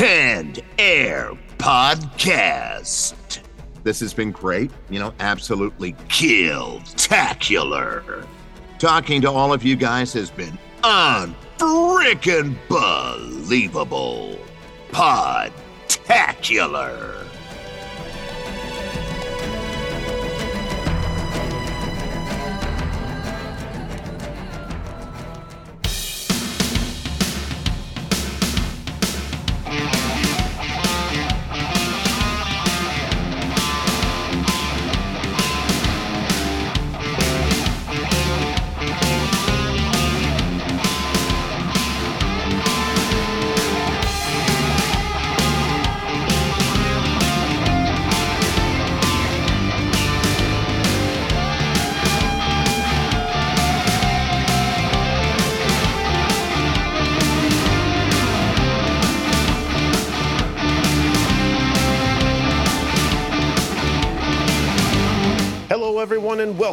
Canned Air Podcast. This has been great, you know, absolutely killed-tacular. Talking to all of you guys has been unfreaking believable. Podtacular.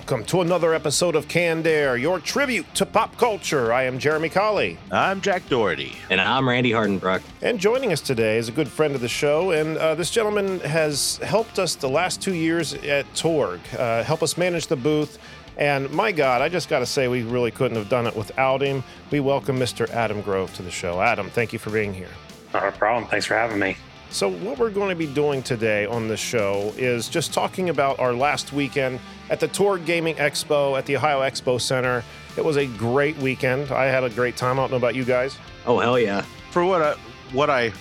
Welcome to another episode of Canned Air, your tribute to pop culture. I am Jeremy Colley, I'm Jack Doherty. And I'm Randy Hardenbrook. and joining us today is a good friend of the show. And uh, this gentleman has helped us the last two years at Torg, uh, help us manage the booth. And my God, I just got to say, we really couldn't have done it without him. We welcome Mr. Adam Grove to the show. Adam, thank you for being here. Not a problem. Thanks for having me. So, what we're going to be doing today on the show is just talking about our last weekend at the Torg Gaming Expo at the Ohio Expo Center. It was a great weekend. I had a great time. I don't know about you guys. Oh hell yeah. For what I what I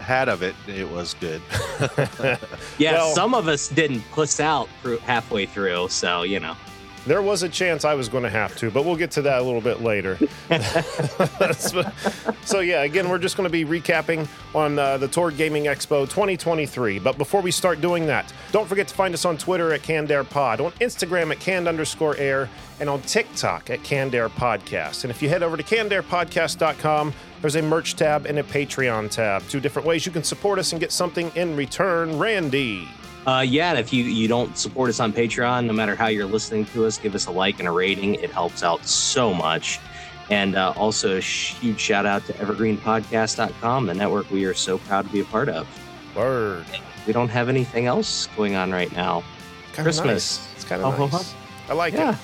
had of it, it was good. Yeah, Well- some of us didn't puss out halfway through, so you know. There was a chance I was going to have to, but we'll get to that a little bit later. so, yeah, again, we're just going to be recapping on uh, the Torg Gaming Expo 2023. But before we start doing that, don't forget to find us on Twitter at Canned Air Pod, on Instagram at canned underscore air, and on TikTok at Canned Air Podcast. And if you head over to cannedairpodcast.com, there's a merch tab and a Patreon tab. Two different ways you can support us and get something in return. Randy. Uh, yeah, and if you you don't support us on Patreon, no matter how you're listening to us, give us a like and a rating. It helps out so much. And uh, also a huge shout out to evergreenpodcast.com, the network we are so proud to be a part of. Word. We don't have anything else going on right now. Kinda Christmas. nice. It's kind of Oh, nice. I like Yeah. it.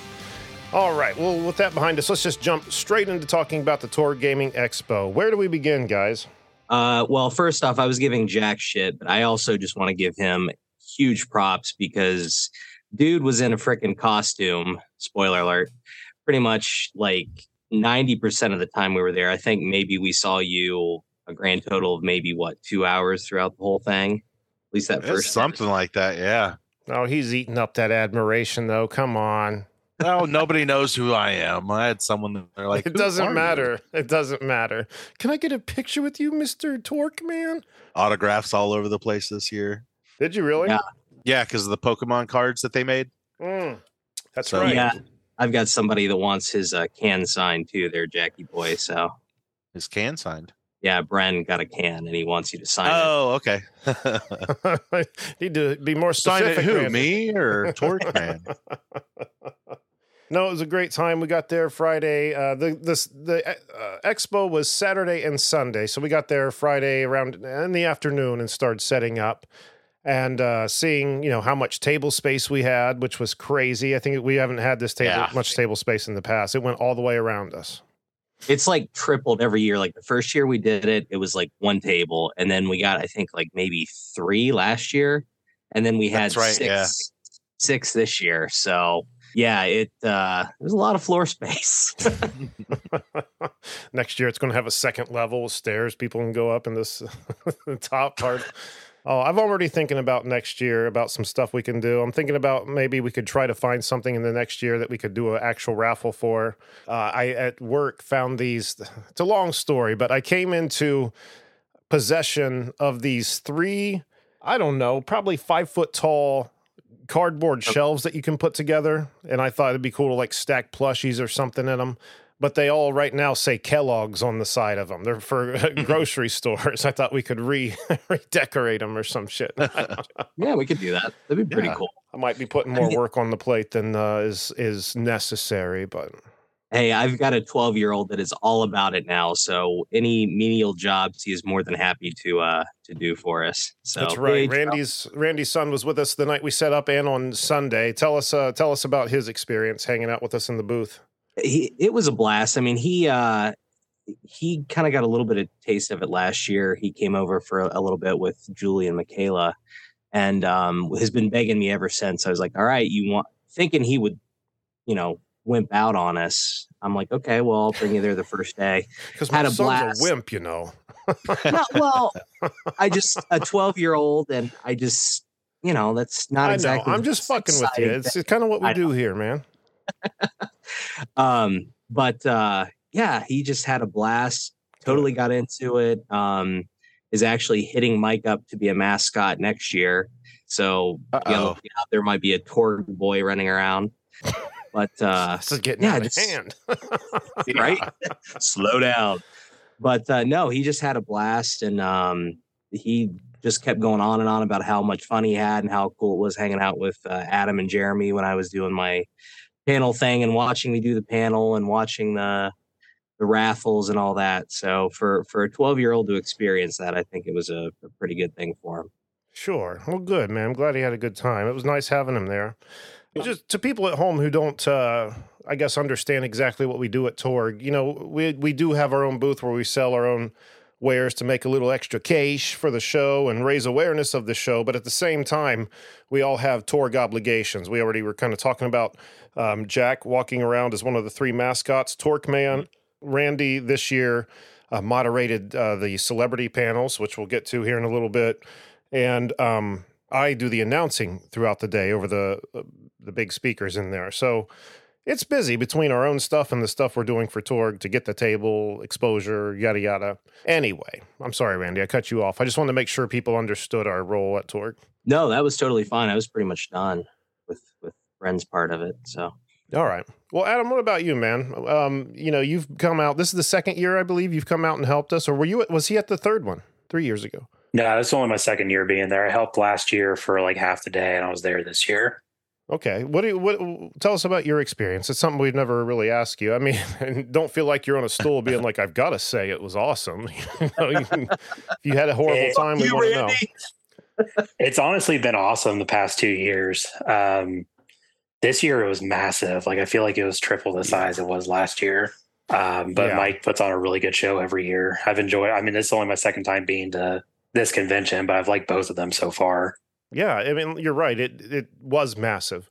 All right. Well, with that behind us, let's just jump straight into talking about the Torg Gaming Expo. Where do we begin, guys? Uh, well, first off, I was giving Jack shit, but I also just want to give him huge props because dude was in a freaking costume. Spoiler alert. Pretty much like 90% of the time we were there. I think maybe we saw you a grand total of maybe what, two hours throughout the whole thing? At least that It's first something like that, yeah. Oh, he's eating up that admiration, though. Come on. oh, nobody knows who I am. I had someone that they're like, it doesn't you?" matter. It doesn't matter. Can I get a picture with you, Mr. Torque Man? Autographs all over the place this year. Did you really? Yeah. Yeah, because of the Pokemon cards that they made. Mm, that's So- right. Yeah. I've got somebody that wants his uh, can signed too, there, Jackie boy. So His can signed. yeah, Bren got a can and he wants you to sign it. Oh, okay. Need to be more specific. Sign it who? Randy. Me or Torque Man? No, it was a great time. We got there Friday. Uh, the this the uh, expo was Saturday and Sunday, so we got there Friday around in the afternoon and started setting up and uh, seeing you know how much table space we had, which was crazy. I think we haven't had this table Yeah. much table space in the past. It went all the way around us. it's like tripled every year. Like the first year we did it, it was like one table, and then we got I think like maybe three last year, and then we had right, six, yeah. six this year. So yeah, it uh, there's a lot of floor space. Next year, it's going to have a second level with stairs. People can go up in this top part. Oh, I'm already thinking about next year about some stuff we can do. I'm thinking about maybe we could try to find something in the next year that we could do an actual raffle for. Uh, I at work found these. It's a long story, but I came into possession of these three. I don't know, probably five foot tall cardboard shelves that you can put together. And I thought it'd be cool to like stack plushies or something in them. But they all right now say Kellogg's on the side of them. They're for grocery stores. I thought we could re redecorate them or some shit. yeah, we could do that. That'd be pretty Yeah. cool. I might be putting more work on the plate than uh, is is necessary, but Hey, I've got a 12 year old that is all about it now. So any menial jobs he is more than happy to uh to do for us. So That's right. Randy's Randy's son was with us the night we set up and on Sunday. Tell us uh, tell us about his experience hanging out with us in the booth. He it was a blast. I mean, he uh he kind of got a little bit of taste of it last year. He came over for a, a little bit with Julie and Michaela and um has been begging me ever since. I was like, "All right, you want thinking he would, you know, wimp out on us." I'm like, "Okay, well, I'll bring you there the first day." Because my Had a son's blast. a wimp, you know. No, well, I just a 12 year old, and I just, you know, that's not I know. exactly. I'm just fucking with you. exciting It's kind of what we I do here, man. um but uh yeah he just had a blast totally got into it um is actually hitting mike up to be a mascot next year so be on the Uh-oh. lookout. there might be a Torg boy running around but uh This is getting yeah, out of just- hand. right slow down but uh no he just had a blast and um he just kept going on and on about how much fun he had and how cool it was hanging out with uh, adam and jeremy when i was doing my panel thing and watching me do the panel and watching the the raffles and all that so for for a 12 year old to experience that i think it was a, a pretty good thing for him Sure. Well, good, man. I'm glad he had a good time. It was nice having him there. Just to people at home who don't, uh, I guess, understand exactly what we do at Torg, you know, we we do have our own booth where we sell our own wares to make a little extra cash for the show and raise awareness of the show. But at the same time, we all have Torg obligations. We already were kind of talking about um, Jack walking around as one of the three mascots, Torque Man. Randy this year uh, moderated uh, the celebrity panels, which we'll get to here in a little bit and um, I do the announcing throughout the day over the uh, the big speakers in there. So it's busy between our own stuff and the stuff we're doing for Torg to get the table exposure, yada yada. Anyway, I'm sorry, Randy, I cut you off. I just wanted to make sure people understood our role at Torg. no that was totally fine i was pretty much done with with Bren's part of it so All right. Well, Adam, what about you, man? Um, you know, you've come out. This is the second year, I believe, you've come out and helped us. Or were you? Was he at the third one three years ago? No, it's only my second year being there. I helped last year for like half the day, and I was there this year. Okay. What do you, what tell us about your experience? It's something we've never really asked you. I mean, don't feel like you're on a stool being like, I've got to say it was awesome. you know, you can- if you had a horrible Hey, time, we you, want to know. It's honestly been awesome the past two years. Um, this year it was massive. Like I feel like it was triple the size it was last year. Um, but Yeah. Mike puts on a really good show every year. I've enjoyed. I mean, this is only my second time being to this convention, but I've liked both of them so far. Yeah, I mean, you're right. It it was massive.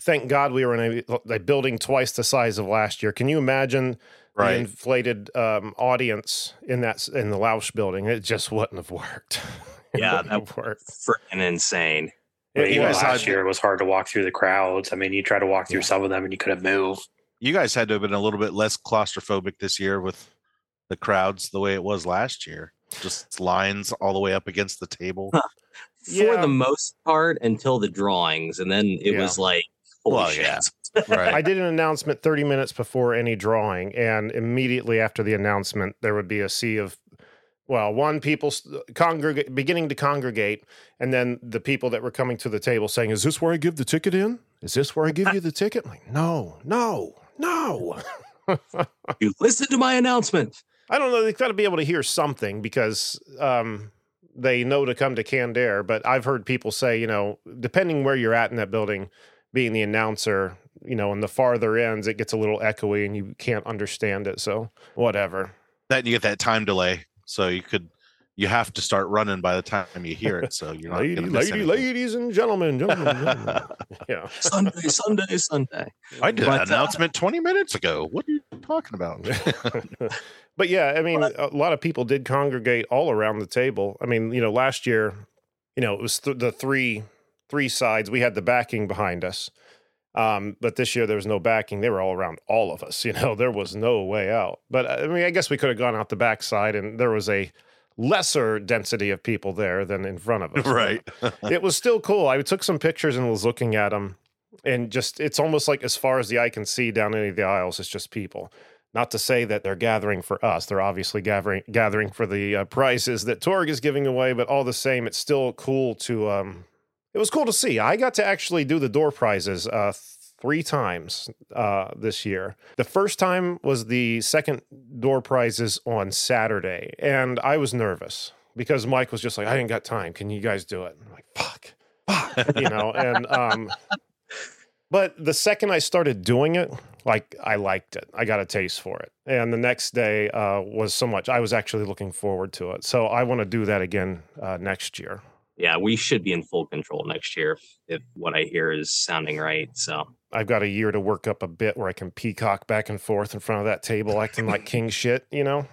Thank God we were in a, a building twice the size of last year. Can you imagine the inflated um, audience in that in the Lausche building? It just wouldn't have worked. Yeah, wouldn't have worked. freaking insane But It even was. last year, it was hard to walk through the crowds. I mean, you try to walk through Yeah. some of them and you couldn't move. You guys had to have been a little bit less claustrophobic this year with the crowds the way it was last year. Just lines all the way up against the table. for Yeah. the most part until the drawings and then it Yeah. was like holy Well, shit. yeah. Right. I did an announcement 30 minutes before any drawing, and immediately after the announcement, there would be a sea of, well, one people congregate, beginning to congregate, and then the people that were coming to the table saying, "Is this where I give the ticket in? Is this where I give you the ticket?" I'm like, no, no, no. you listen to my announcement I don't know. They've got to be able to hear something because um, they know to come to canned air. But I've heard people say, you know, depending where you're at in that building, being the announcer, you know, in the farther ends, it gets a little echoey and you can't understand it. So whatever. that you get that time delay. So you could you have to start running by the time you hear it. So you're not Lady, lady, anything. ladies and gentlemen, gentlemen, gentlemen. yeah. sunday sunday sunday I did But, an uh, announcement 20 minutes ago. What are you talking about? but yeah, I mean, a lot of people did congregate all around the table. I mean, you know, last year, you know, it was th- the three three sides. We had the backing behind us, um, but this year there was no backing. They were all around all of us. You know, there was no way out. But I mean, I guess we could have gone out the backside, and there was a lesser density of people there than in front of us. right. it was still cool. I took some pictures and was looking at them, and just it's almost like as far as the eye can see down any of the aisles, it's just people. Not to say that they're gathering for us; they're obviously gathering gathering for the uh, prizes that Torg is giving away. But all the same, it's still cool to. Um, it was cool to see. I got to actually do the door prizes uh, three times uh, this year. The first time was the second door prizes on Saturday, and I was nervous because Mike was just like, "I ain't got time. Can you guys do it?" I'm like, "Fuck, fuck," you know. And um, but the second I started doing it, like I liked it. I got a taste for it, and the next day uh, was so much. I was actually looking forward to it. So I want to do that again uh, next year. Yeah, we should be in full control next year if what I hear is sounding right. So I've got a year to work up a bit where I can peacock back and forth in front of that table, acting like king shit. You know,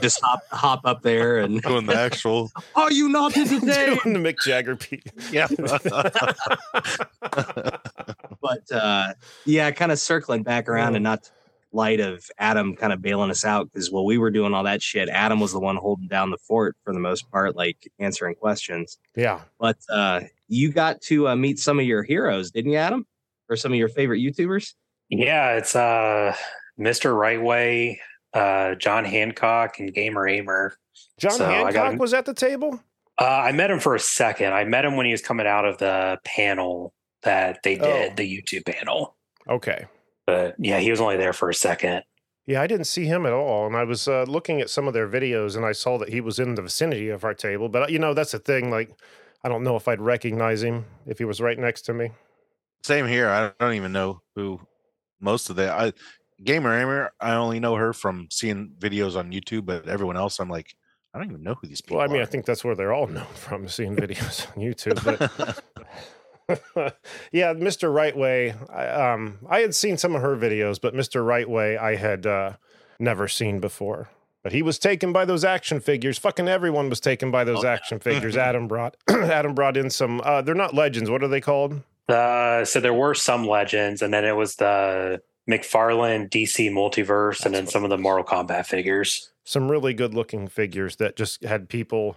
just hop hop up there and Doing the actual. are you not today? doing the Mick Jagger Pete. Yeah. but uh, yeah, kind of circling back around and not light of Adam kind of bailing us out because while we were doing all that shit, Adam was the one holding down the fort for the most part, like answering questions. Yeah, But uh, you got to uh, meet some of your heroes, didn't you, Adam? Or some of your favorite YouTubers? Yeah, it's uh Mr. Rightway, uh John Hancock, and Gamer Aimer. John So, Hancock got- was at the table. Uh, I met him for a second. I met him when he was coming out of the panel that they did, Oh. the YouTube panel. Okay. But yeah, he was only there for a second. Yeah, I didn't see him at all, and I was uh, looking at some of their videos, and I saw that he was in the vicinity of our table. But uh, you know, that's the thing. Like, I don't know if I'd recognize him if he was right next to me. Same here. I don't even know who most of the I gamer aimer. I only know her from seeing videos on YouTube, but everyone else, I'm like, I don't even know who these people. Well, I mean, I think that's where they're all known from, seeing videos on YouTube. But yeah, Mr. Rightway. I, um, I had seen some of her videos, but Mr. Rightway I had uh, never seen before. But he was taken by those action figures. Fucking everyone was taken by those Oh, yeah. action figures. Adam brought Adam brought in some. Uh, they're not legends. What are they called? Uh, so there were some legends, and then it was the McFarlane DC multiverse, and then some of the Mortal Kombat figures. Some really good looking figures that just had people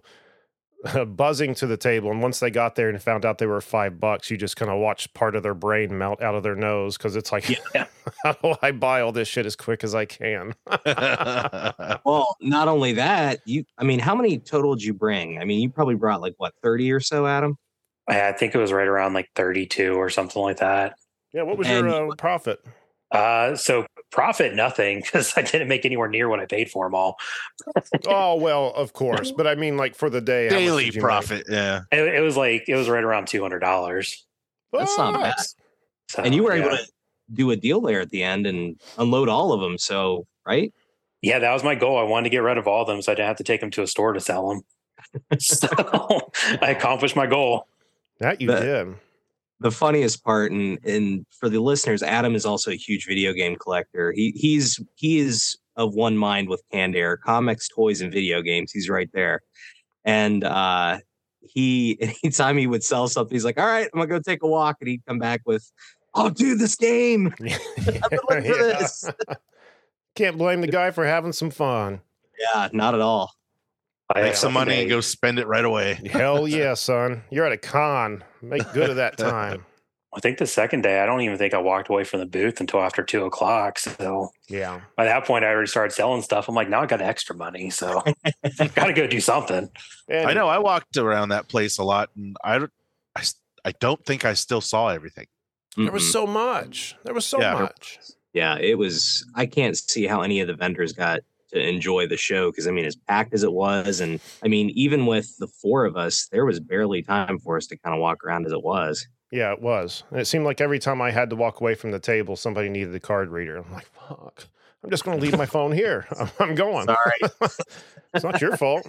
buzzing to the table. And once they got there and found out they were five bucks, you just kind of watched part of their brain melt out of their nose because it's like, Yeah. how do I buy all this shit as quick as I can? Well, not only that, you I mean, how many total did you bring? I mean, you probably brought like what, 30 or so, Adam? I think it was right around like 32 or something like that. Yeah, what was And your you- uh, profit? Uh, so profit nothing because I didn't make anywhere near what I paid for them all. oh well, of course, but I mean, like for the day, Daily did you make? profit. Yeah. It, it was like it was right around two hundred dollars. That's not bad. So, and you were yeah. able to do a deal there at the end and unload all of them. So, right? Yeah, that was my goal. I wanted to get rid of all of them so I didn't have to take them to a store to sell them. so I accomplished my goal. That you That- did. the funniest part and and for the listeners adam is also a huge video game collector he he's he is of one mind with canned air comics toys and video games he's right there and uh he anytime he would sell something he's like all right i'm gonna go take a walk and he'd come back with oh dude this game Yeah. looking for this. Can't blame the guy for having some fun. yeah not at all I, Make some money and go spend it right away. Hell yeah, son. You're at a con. Make good of that time. I think the second day, I don't even think I walked away from the booth until after two o'clock. So Yeah. by that point, I already started selling stuff. I'm like, now I got extra money, so I got to go do something. And I know. I walked around that place a lot, and I, don't- I, s- I don't think I still saw everything. There was Mm-mm. so much. There was so Yeah. much. yeah it was i can't see how any of the vendors got to enjoy the show because i mean as packed as it was and i mean even with the four of us there was barely time for us to kind of walk around as it was Yeah, it was. And it seemed like every time I had to walk away from the table, somebody needed a card reader. I'm like, fuck. I'm just going to leave my phone here. I'm, going. sorry It's not your fault.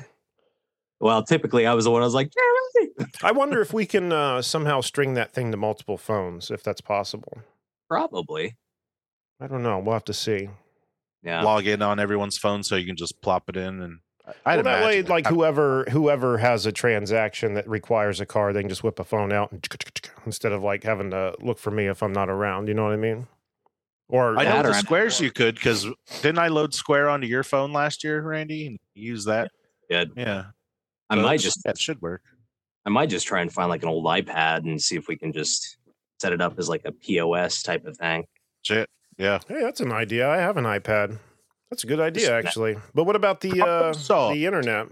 well typically i was the one i was like Jeremy! I wonder if we can uh, somehow string that thing to multiple phones, if that's possible. probably I don't know. We'll have to see. Yeah Log in on everyone's phone so you can just plop it in, and I- I'd well, that way, imagine- like I- whoever whoever has a transaction that requires a card, they can just whip a phone out and instead of like having to look for me if I'm not around. You know what I mean? Or I know the squares you could because didn't I load Square onto your phone last year, Randy? And use that? Yeah, Yeah, i So might just that should work. i might just try and find like an old ipad and see if we can just set it up as like a pos type of thing Shit. Yeah. Hey, that's an idea. I have an iPad. That's a good idea, Just- actually. But what about the uh, So- the internet?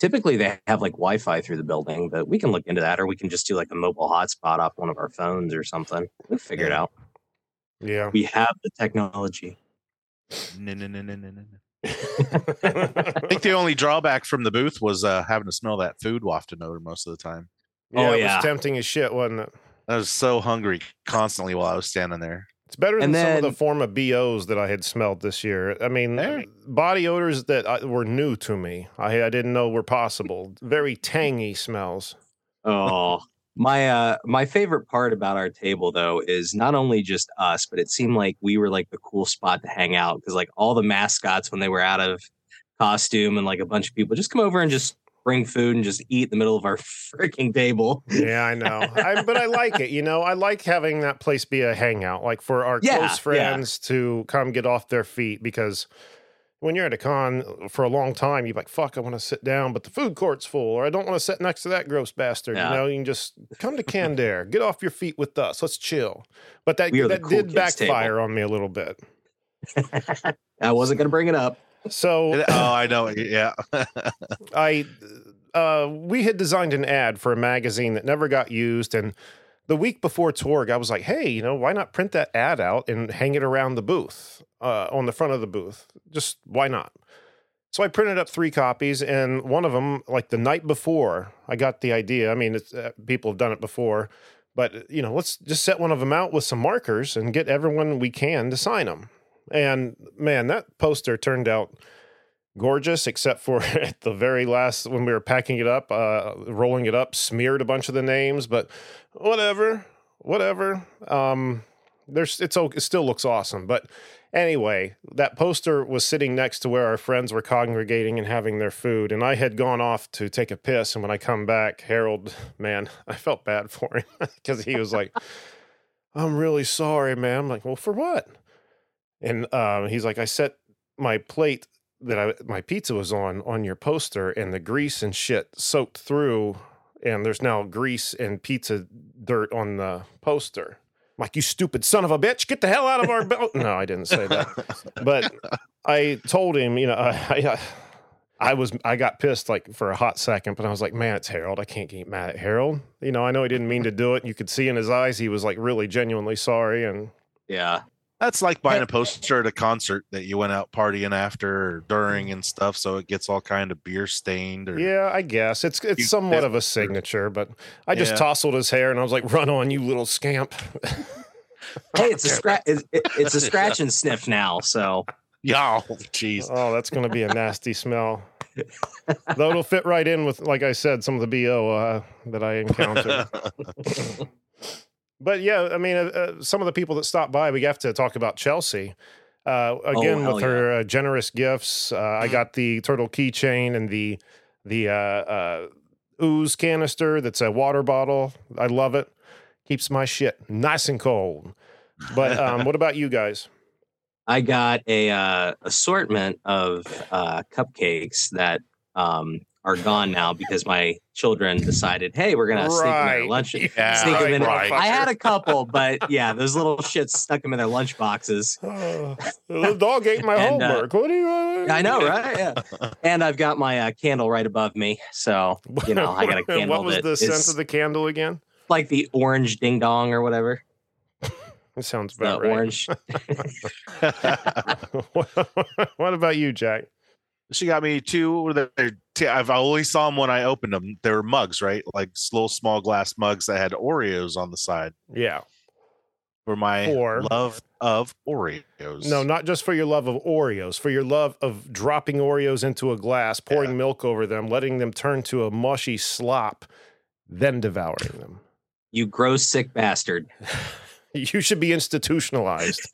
typically they have like wi-fi through the building but we can look into that or we can just do like a mobile hotspot off one of our phones or something we'll figure it out Yeah. We have the technology. No, no, no, no, no, no. I think the only drawback from the booth was uh, having to smell that food wafting over most of the time. yeah, Oh, it yeah. was tempting as shit, wasn't it? I was so hungry constantly while I was standing there. It's better than And some of the then- form of BOs that I had smelled this year. I mean, There- body odors that I, were new to me. I, I didn't know were possible. Very tangy smells. Oh, my uh my favorite part about our table though is not only just us, but it seemed like we were like the cool spot to hang out because like all the mascots when they were out of costume and like a bunch of people just come over and just bring food and just eat in the middle of our freaking table. Yeah, I know. I, but I like it. You know, I like having that place be a hangout, like for our Yeah, close yeah. friends to come get off their feet. Because when you're at a con uh, for a long time, you're like, "Fuck, I want to sit down, but the food court's full, or I don't want to sit next to that gross bastard." Yeah. You know, you can just come to Canned Air, get off your feet with us, let's chill. But that We are the that cool did kids table. backfire on me a little bit. I wasn't gonna bring it up. So oh, I know. Yeah. I uh we had designed an ad for a magazine that never got used and the week before Torg, I was like, hey, you know, why not print that ad out and hang it around the booth, uh, on the front of the booth? Just why not? So I printed up three copies, and one of them, like the night before, I got the idea. I mean, it's, uh, people have done it before, but you know, let's just set one of them out with some markers and get everyone we can to sign them. And man, that poster turned out gorgeous, except for at the very last when we were packing it up, uh, rolling it up, smeared a bunch of the names. But whatever, whatever. Um, there's it's it still looks awesome. But anyway, that poster was sitting next to where our friends were congregating and having their food, and I had gone off to take a piss. And when I come back, Harold, man, I felt bad for him because he was like. I'm really sorry, man. I'm like, well, for what? And um, he's like, I set my plate that I my pizza was on on your poster, and the grease and shit soaked through, and there's now grease and pizza dirt on the poster. I'm like, you stupid son of a bitch, get the hell out of our belt. No, I didn't say that, but I told him, you know, I, I, I was I got pissed like for a hot second, but I was like, man, it's Harold. I can't get mad at Harold. You know, I know he didn't mean to do it. You could see in his eyes he was like really genuinely sorry, and Yeah. That's like buying a poster at a concert that you went out partying after or during and stuff, so it gets all kind of beer stained. Or Yeah, I guess it's it's somewhat of a signature, but I just Yeah. tousled his hair and I was like, "Run on, you little scamp!" Hey, it's a scratch. It's, it's a scratch and sniff now. So yeah, oh, jeez. oh, that's going to be a nasty smell. Though it'll fit right in with, like I said, some of the bo uh, that I encountered. But yeah, I mean, uh, uh, some of the people that stopped by, we have to talk about Chelsea. Uh, again, hell with her uh, generous gifts, uh, I got the turtle keychain and the the uh, uh, ooze canister. That's a water bottle. I love it. Keeps my shit nice and cold. But um, what about you guys? I got a uh, assortment of uh, cupcakes that um, are gone now because my children decided, hey, we're gonna sneak them in their lunch. Yeah, sneak 'em in. right. I had a couple, but yeah, those little shits stuck them in their lunch boxes. Uh, the dog ate my And, uh, homework. what do you? Uh, I know, right? Yeah. And I've got my uh, candle right above me, so you know I got a candle what was that the scent of the candle again? like the orange ding dong or whatever. It sounds The about right. orange. what about you, Jack? she got me two. they're- t- I've only saw them when I opened them. They were mugs, right? Like little small glass mugs that had Oreos on the side. Yeah. For my For- love of Oreos. No, not just for your love of Oreos, for your love of dropping Oreos into a glass, pouring Yeah. milk over them, letting them turn to a mushy slop, then devouring them. You gross sick bastard. You should be institutionalized.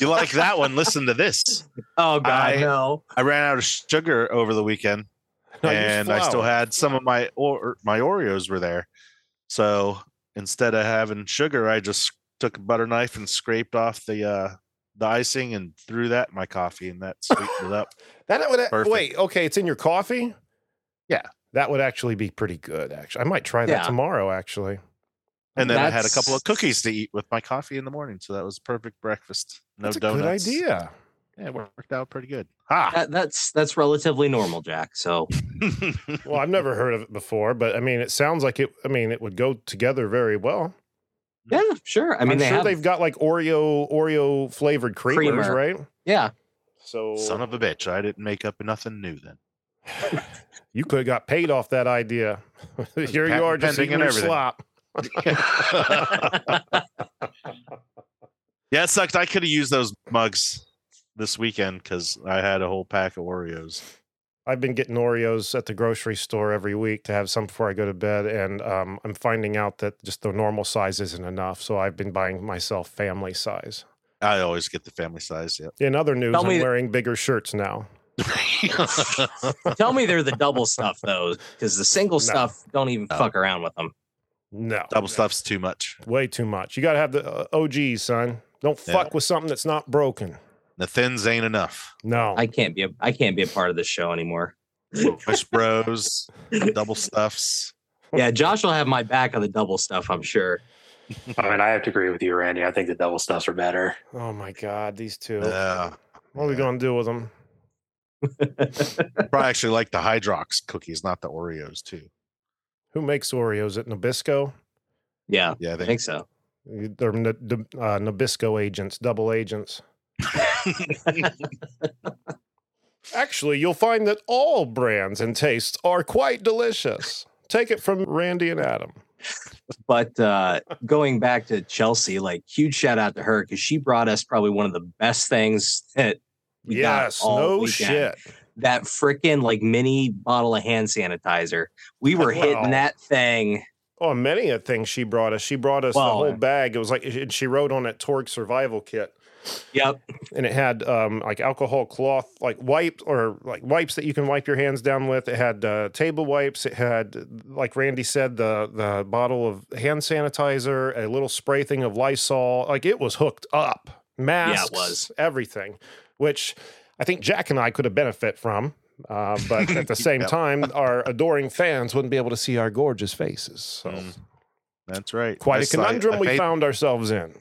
you like that one? Listen to this. Oh God, I- no. I ran out of sugar over the weekend, No, and I still had some of my or my Oreos were there. So instead of having sugar, I just took a butter knife and scraped off the uh the icing and threw that in my coffee, and that sweetened it up. That would Perfect. wait. Okay, it's in your coffee. Yeah. that would actually be pretty good. Actually, I might try that Yeah. tomorrow. Actually, And then I had a couple of cookies to eat with my coffee in the morning, so that was perfect breakfast. No that's a donuts. good idea. Yeah, it worked out pretty good. Ha! That, that's that's relatively normal, Jack. So Well, I've never heard of it before, but I mean, it sounds like it. I mean, it would go together very well. Yeah, sure. I I mean, am they sure have. they've got like Oreo Oreo flavored creamers, Creamer. right? Yeah, So Son of a bitch! I didn't make up nothing new then. you could have got paid off that idea. Here you are, just pending eating your slop. yeah, it sucked. I could have used those mugs this weekend because I had a whole pack of Oreos. I've been getting Oreos at the grocery store every week to have some before I go to bed, and um, I'm finding out that just the normal size isn't enough. So I've been buying myself family size. I always get the family size. Yep. In other news, Tell I'm me that- wearing bigger shirts now. tell me they're the double stuff though, because the single No. stuff don't even No. fuck around with them. No, Double stuff's too much. way too much. You got to have the uh, OG, son. Don't Yeah. fuck with something that's not broken. The thins ain't enough. No, I can't be a I can't be a part of this show anymore. Push bros, double stuffs. Yeah, Josh will have my back on the double stuff, I'm sure. I mean, I have to agree with you, Randy. I think the double stuffs are better. oh my god, these two. Yeah. what are we gonna do with them? Probably actually like the Hydrox cookies, not the Oreos too. Who makes Oreos at Nabisco? Yeah, Yeah, I they, think so. They're uh, Nabisco agents, double agents. Actually, you'll find that all brands and tastes are quite delicious. Take it from Randy and Adam. But uh, going back to Chelsea, like huge shout out to her because she brought us probably one of the best things that we yes, got all no weekend. shit. That freaking like mini bottle of hand sanitizer. We were Wow. hitting that thing. Oh, many a thing she brought us. She brought us the whole bag. It was like and she wrote on it Torg Survival Kit, Yep. and it had um, like alcohol cloth, like wipes or like wipes that you can wipe your hands down with. It had uh, table wipes. It had, like Randy said, the the bottle of hand sanitizer, a little spray thing of Lysol. Like it was hooked up. Masks, was. everything, which I think Jack and I could have benefit from. Uh, but at the same time, our adoring fans wouldn't be able to see our gorgeous faces. So Mm, that's right. quite I a conundrum we found ourselves in.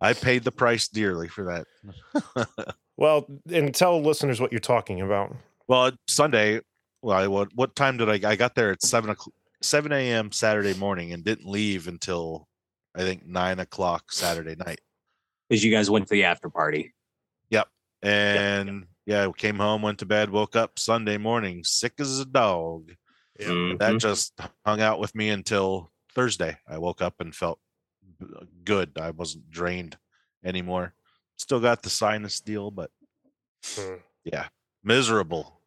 I paid the price dearly for that. Well, and tell listeners what you're talking about. Well, Sunday. Well, I, what what time did I? I got there at seven o'clock, seven a.m. Saturday morning, and didn't leave until I think nine o'clock Saturday night. Because you guys went to the after party. Yep, and yeah, came home, went to bed, woke up Sunday morning sick as a dog. Mhm. That just hung out with me until Thursday. I woke up and felt b- good. I wasn't drained anymore. Still got the sinus deal, but Hmm. yeah, miserable.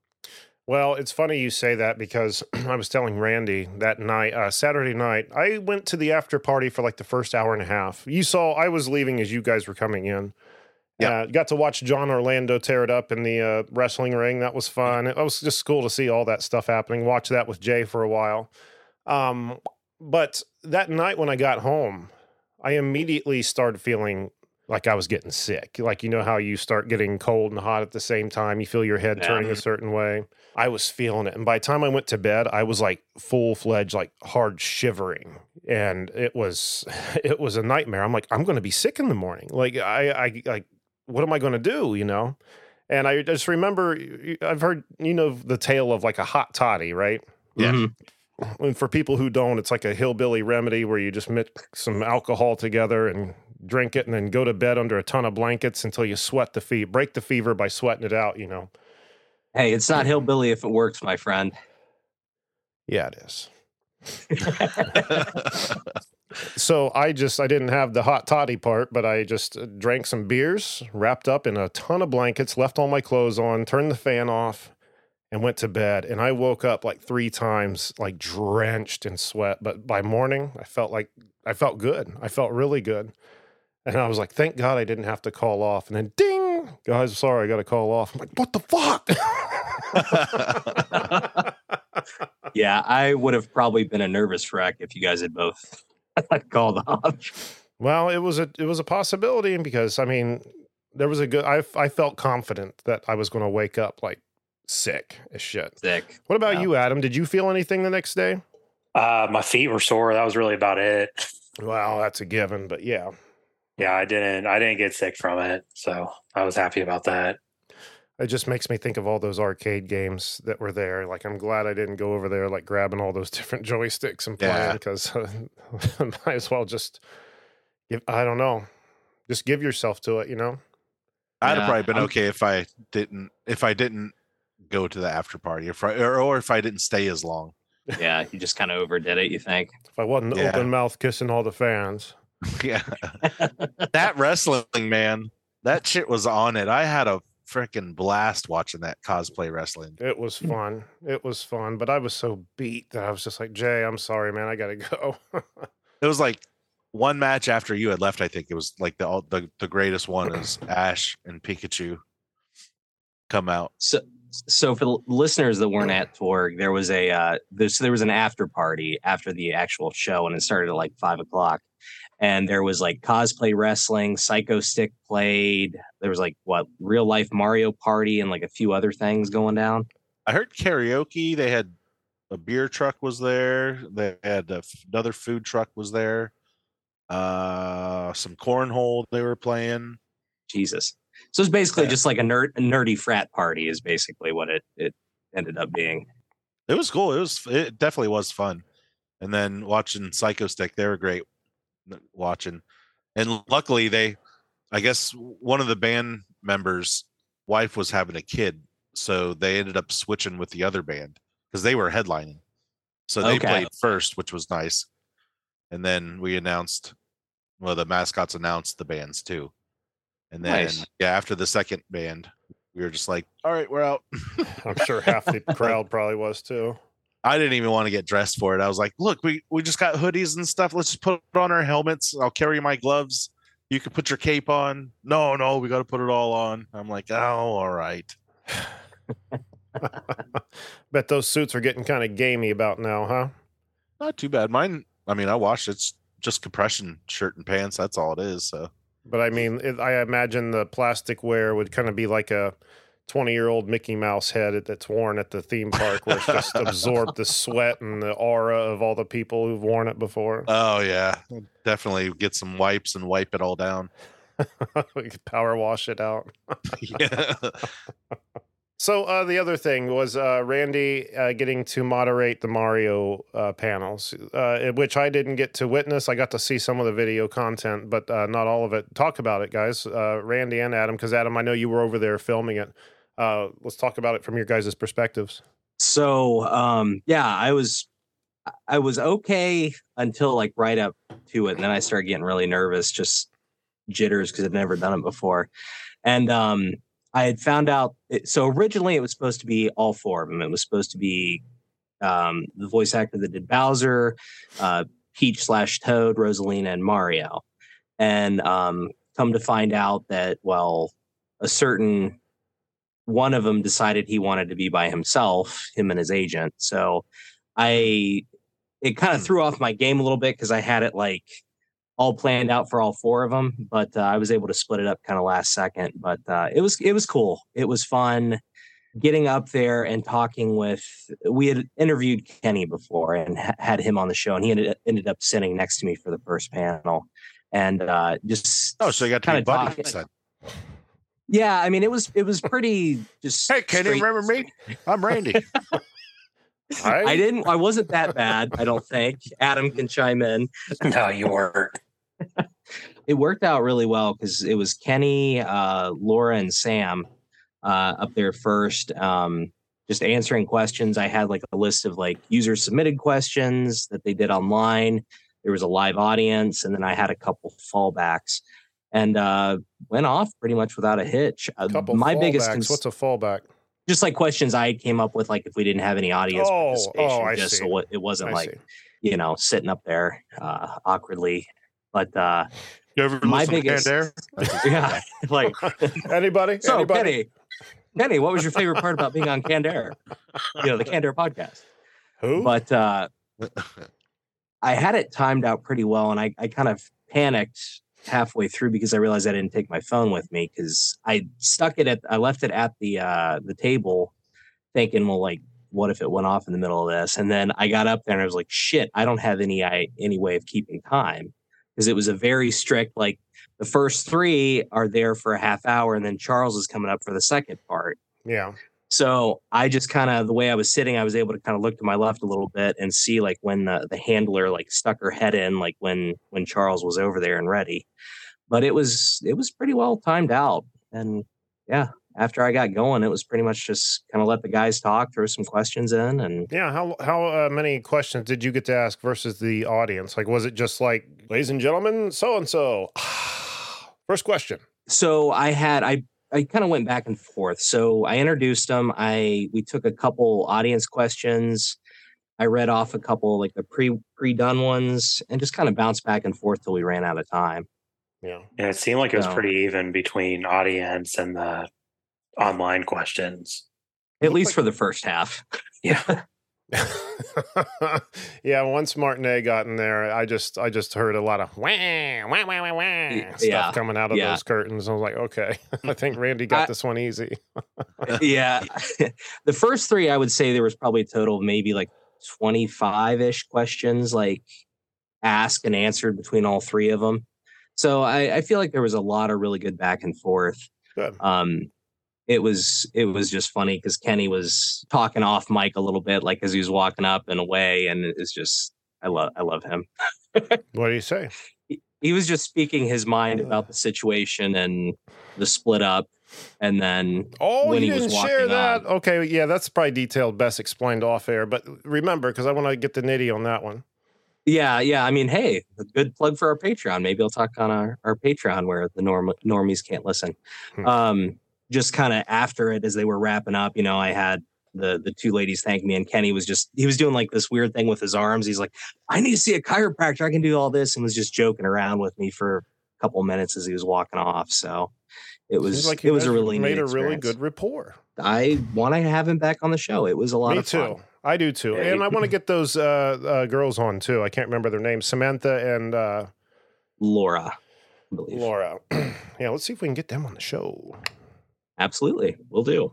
Well, it's funny you say that because I was telling Randy that night, uh, Saturday night, I went to the after party for like the first hour and a half. You saw I was leaving as you guys were coming in. Yeah. Uh, got to watch John Orlando tear it up in the uh, wrestling ring. That was fun. It was just cool to see all that stuff happening. Watch that with Jay for a while. Um, but that night when I got home, I immediately started feeling like I was getting sick. Like, you know how you start getting cold and hot at the same time? You feel your head Yeah. turning a certain way. I was feeling it. And by the time I went to bed, I was like full fledged, like hard shivering. And it was, it was a nightmare. I'm like, I'm going to be sick in the morning. Like, I, I, like, what am I going to do? You know? And I just remember, I've heard, you know, the tale of like a hot toddy, right? Yeah. Mhm. And for people who don't, it's like a hillbilly remedy where you just mix some alcohol together and drink it and then go to bed under a ton of blankets until you sweat the fever, break the fever by sweating it out, you know? Hey, it's not hillbilly if it works, my friend. Yeah, it is. So I just, I didn't have the hot toddy part, but I just uh, drank some beers, wrapped up in a ton of blankets, left all my clothes on, turned the fan off, and went to bed. And I woke up like three times, like drenched in sweat. But by morning, I felt like I felt good. I felt really good. And I was like, thank God I didn't have to call off. And then ding, guys, sorry, I got to call off. I'm like, what the fuck? Yeah, I would have probably been a nervous wreck if you guys had both called off. Well, it was a it was a possibility because I mean, there was a good. I I felt confident that I was going to wake up like sick as shit. Sick. What about Yeah. you, Adam? Did you feel anything the next day? Uh, my feet were sore. That was really about it. Well, that's a given, but yeah, Yeah, I didn't. I didn't get sick from it, so I was happy about that. it just makes me think of all those arcade games that were there. Like, I'm glad I didn't go over there like grabbing all those different joysticks and playing Yeah. because might as well just Give, I don't know. Just give yourself to it, you know. I'd have probably been I'm- okay if I didn't if I didn't go to the after party, if I, or, or if I didn't stay as long. Yeah, you just kind of overdid it. You think? If I wasn't Yeah. open mouth kissing all the fans. yeah, that wrestling man, that shit was on it. I had a freaking blast watching that cosplay wrestling. It was fun. It was fun, but I was so beat that I was just like, Jay, I'm sorry, man. I gotta go. It was like one match after you had left. I think it was like the all- the the greatest one is Ash and Pikachu come out. So, so for the listeners that weren't at Torg, there was a uh, there's there was an after party after the actual show, and it started at like five o'clock. And there was like cosplay wrestling, Psychostick played. There was like what real life Mario Party and like a few other things going down. I heard karaoke. They had a beer truck was there. They had a another food truck was there. Uh, some cornhole they were playing. Jesus. So it's basically Yeah. just like a nerd, a nerdy frat party is basically what it it ended up being. It was cool. It was it definitely was fun. And then watching Psychostick, they were great watching. And luckily they I guess one of the band members' wife was having a kid, so they ended up switching with the other band because they were headlining. So they Okay. played first, which was nice. And then we announced well, the mascots announced the bands too. And then Nice. yeah, after the second band, we were just like, all right, we're out. I'm sure half the crowd probably was too. I didn't even want to get dressed for it. I was like, look, we, we just got hoodies and stuff. Let's just put on our helmets. I'll carry my gloves. You can put your cape on. No, no, we got to put it all on. I'm like, oh, all right. Bet those suits are getting kind of gamey about now, huh? Not too bad. Mine, I mean, I washed. It's just compression shirt and pants. That's all it is. So But I mean, it, I imagine the plastic wear would kind of be like a 20 year old Mickey Mouse head that's worn at the theme park, where it's just absorbed the sweat and the aura of all the people who've worn it before. Oh yeah, definitely get some wipes and wipe it all down. we could power wash it out. yeah. So uh, the other thing was uh, Randy uh, getting to moderate the Mario uh, panels, uh, which I didn't get to witness. I got to see some of the video content, but uh, not all of it. Talk about it, guys. Randy and Adam, because Adam, I know you were over there filming it. Let's talk about it from your guys' perspectives. So um yeah, I was I was okay until like right up to it, and then I started getting really nervous, just jitters because I'd never done it before. And um I had found out it, so originally it was supposed to be all four of them. It was supposed to be um the voice actor that did Bowser, uh Peach slash Toad, Rosalina, and Mario. And um come to find out that well, a certain one of them decided he wanted to be by himself, him and his agent. So I it kind of threw off my game a little bit because I had it like all planned out for all four of them, but uh, I was able to split it up kind of last second. But uh, it was it was cool. It was fun getting up there and talking with. We had interviewed Kenny before and ha- had him on the show, and he ended, ended up sitting next to me for the first panel, and uh, just Oh, so you got to be buddies. then. yeah. I mean, it was it was pretty just. Hey, can you straight- remember me? I'm Randy. I didn't. I wasn't that bad. I don't think. Adam can chime in. No, you weren't. It worked out really well because it was Kenny, uh, Laura, and Sam uh, up there first, um, just answering questions. I had like a list of like user submitted questions that they did online. There was a live audience, and then I had a couple fallbacks, and uh, went off pretty much without a hitch. Uh, couple my fallbacks. biggest cons- What's a fallback? Just like questions I came up with, like if we didn't have any audience Oh, participation, oh, I just see. so it- it wasn't I like see. you know, sitting up there uh, awkwardly. But uh, You ever My to biggest- Canned Air? yeah, like Anybody? so, Anybody? Kenny, Kenny, what was your favorite part about being on Canned Air? You know, the Canned Air podcast. Who? But uh, I had it timed out pretty well, and I, I kind of panicked halfway through because I realized I didn't take my phone with me because I stuck it at I left it at the uh, the table, thinking, well, like, what if it went off in the middle of this? And then I got up there and I was like, shit, I don't have any I, any way of keeping time because it was a very strict like the first three are there for a half hour, and then Charles is coming up for the second part. yeah. So I just kind of the way I was sitting, I was able to kind of look to my left a little bit and see like when the, the handler like stuck her head in, like when when Charles was over there and ready. But it was it was pretty well timed out. And yeah, after I got going, it was pretty much just kind of let the guys talk, throw some questions in, and Yeah, how how uh, many questions did you get to ask versus the audience? Like, was it just like, ladies and gentlemen, so and so? First question. so I had I I kind of went back and forth. So I introduced them. I we took a couple audience questions. I read off a couple like the pre pre done ones and just kind of bounced back and forth till we ran out of time. Yeah. And it seemed like it was No. pretty even between audience and the online questions. At least like- for the first half. Yeah. yeah, once Martinet got in there, I just I just heard a lot of wah wah wah wah wah Yeah, stuff coming out of yeah. those curtains. I was like, okay, I think Randy got I- this one easy. yeah. the first three, I would say there was probably a total of maybe like 25 ish questions, like asked and answered between all three of them. So I, I feel like there was a lot of really good back and forth. Good. Um, it was it was just funny because Kenny was talking off mic a little bit, like as he was walking up and away, and it's just I love I love him. What do you say? He, he was just speaking his mind about the situation and the split up, and then Oh, when he was didn't share that? on. Okay, yeah, that's probably detailed, best explained off air. But remember, because I want to get the nitty on that one. Yeah, yeah. I mean, hey, a good plug for our Patreon. Maybe I'll talk on our, our Patreon where the norm normies can't listen. Hmm. Um, just kind of after it, as they were wrapping up, you know, I had the the two ladies thank me, and Kenny was just he was doing like this weird thing with his arms. He's like, "I need to see a chiropractor. I can do all this," and was just joking around with me for a couple minutes as he was walking off. So it was like it was a really made a really good rapport. I want to have him back on the show. It was a lot Me of fun. too. I do too, Yeah, and I want to get those uh, uh, girls on too. I can't remember their names, Samantha and uh, Laura, I believe. Laura. yeah, let's see if we can get them on the show. Absolutely, we'll do.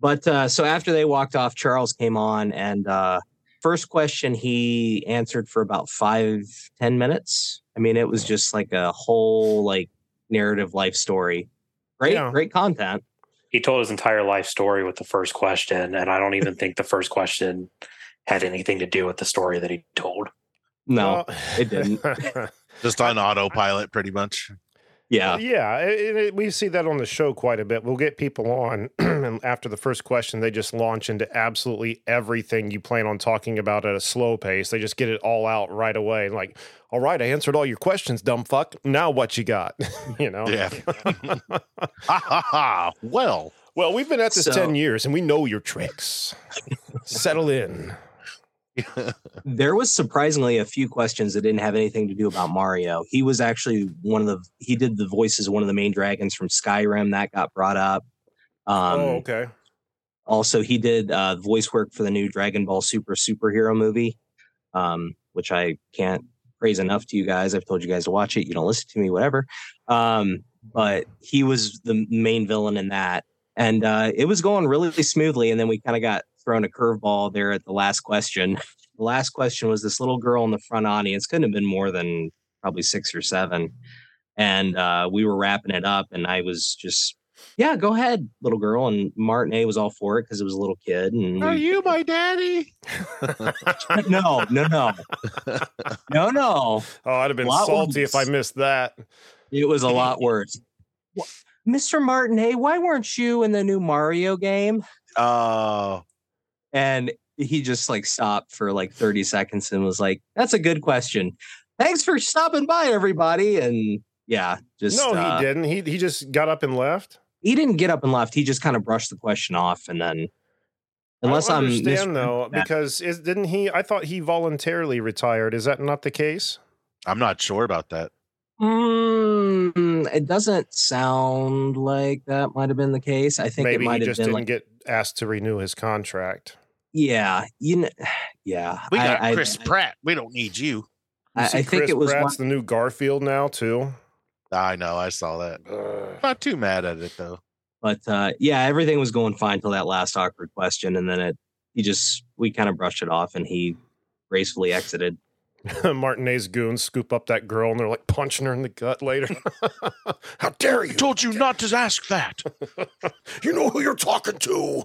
But uh, so after they walked off, Charles came on, and uh, first question he answered for about five ten minutes. I mean, it was just like a whole like narrative life story. Great, Yeah. great content. He told his entire life story with the first question, and I don't even think the first question had anything to do with the story that he told. No, Well- it didn't. Just on autopilot, pretty much. Yeah, yeah, it, it- we see that on the show quite a bit. We'll get people on, and after the first question, they just launch into absolutely everything you plan on talking about at a slow pace. They just get it all out right away. Like, all right, I answered all your questions, dumb fuck. Now what you got? you know? Yeah. ha ha ha. Well, Well, we've been at this So- 10 years and we know your tricks. Settle in. there was surprisingly a few questions that didn't have anything to do about Mario. He was actually one of the he did the voices of one of the main dragons from Skyrim that got brought up. Um, oh, okay. Also, he did uh, voice work for the new Dragon Ball Super superhero movie, um, which I can't praise enough to you guys. I've told you guys to watch it. You don't listen to me, whatever. Um, but he was the main villain in that, and uh, it was going really smoothly. And then we kind of got thrown a curveball there at the last question. The last question was this little girl in the front audience. Couldn't have been more than probably six or seven. And uh, we were wrapping it up, and I was just yeah, go ahead, little girl. And Martinet was all for it because it was a little kid. And are we- you my daddy? no, no, no, no, no. Oh, I'd have been Lot salty if I missed that. It was a lot worse. Wha- Mr. Martinet, why weren't you in the new Mario game? Oh, And he just like stopped for like 30 seconds and was like, That's a good question. Thanks for stopping by, everybody. And yeah, just no, uh, he didn't. He he just got up and left. he didn't get up and left. He just kind of brushed the question off and then unless I don't I'm understand though, that- because is didn't he? I thought he voluntarily retired. Is that not the case? I'm not sure about that. Mm, it doesn't sound like that might have been the case. I think it might he have just been didn't like, get asked to renew his contract. yeah, you know, yeah. We got I, I- Chris Pratt. We don't need you. You I, see I think Chris it was one, the new Garfield now too. I know. I saw that. Ugh. Not too mad at it though. but uh, yeah, everything was going fine till that last awkward question, and then it he just we kind of brushed it off, and he gracefully exited. Martinet's goons scoop up that girl and they're like punching her in the gut later. How dare you? I told you not to ask that. You know who you're talking to.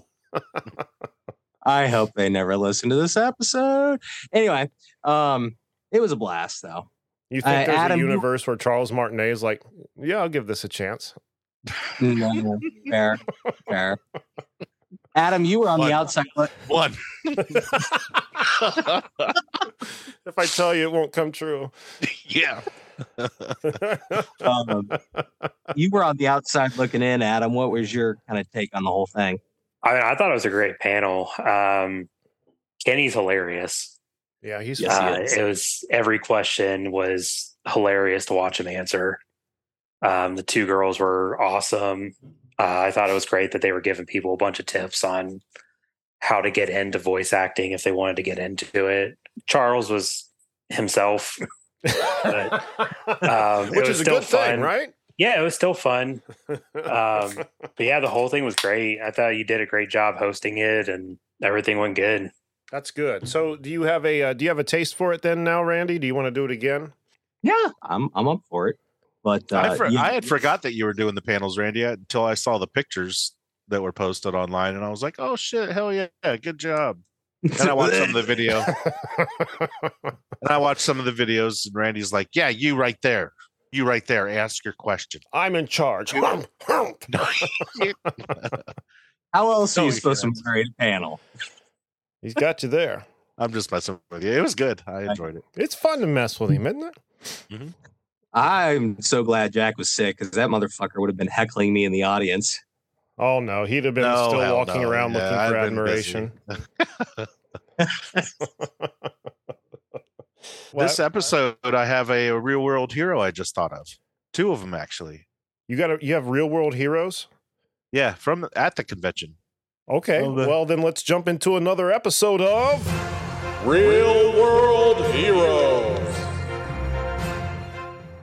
I hope they never listen to this episode. Anyway, um, it was a blast though. You think Uh, there's Adam, a universe where Charles Martinet is like, yeah, I'll give this a chance. No, fair, fair. Adam, you were on the outside. look- One. if I tell you, it won't come true. yeah. Um, you were on the outside looking in, Adam. What was your kind of take on the whole thing? I mean, I thought it was a great panel. Um, Kenny's hilarious. yeah, he's Yes, he Uh, it was every question was hilarious to watch him answer. Um, the two girls were awesome. Uh, I thought it was great that they were giving people a bunch of tips on how to get into voice acting if they wanted to get into it. Charles was himself. um, it Which was is a still good thing, fun. right? Yeah, it was still fun. Um, but yeah, the whole thing was great. I thought you did a great job hosting it, and everything went good. That's good. So, do you have a uh, do you have a taste for it then now, Randy? Do you want to do it again? Yeah, I'm I'm up for it. But uh, I, for, yeah, I had forgot that you were doing the panels, Randy, until I saw the pictures that were posted online, and I was like, "Oh shit, hell yeah, good job!" And I watched some of the video, and I watched some of the videos, and Randy's like, "Yeah, you right there, you right there, ask your question." I'm in charge. How else are No, you you supposed to can't. moderate a panel? He's got you there. I'm just messing with you. It was good. I enjoyed it. It's fun to mess with him, isn't it? I'm so glad Jack was sick because that motherfucker would have been heckling me in the audience. Oh no, he'd have been No, still walking no. around Yeah, looking I'd for admiration. This episode, I have a, a real world hero I just thought of. Two of them actually. you got a, you have real world heroes. Yeah, from at the convention. Okay, Well, the- well then let's jump into another episode of Real World Heroes.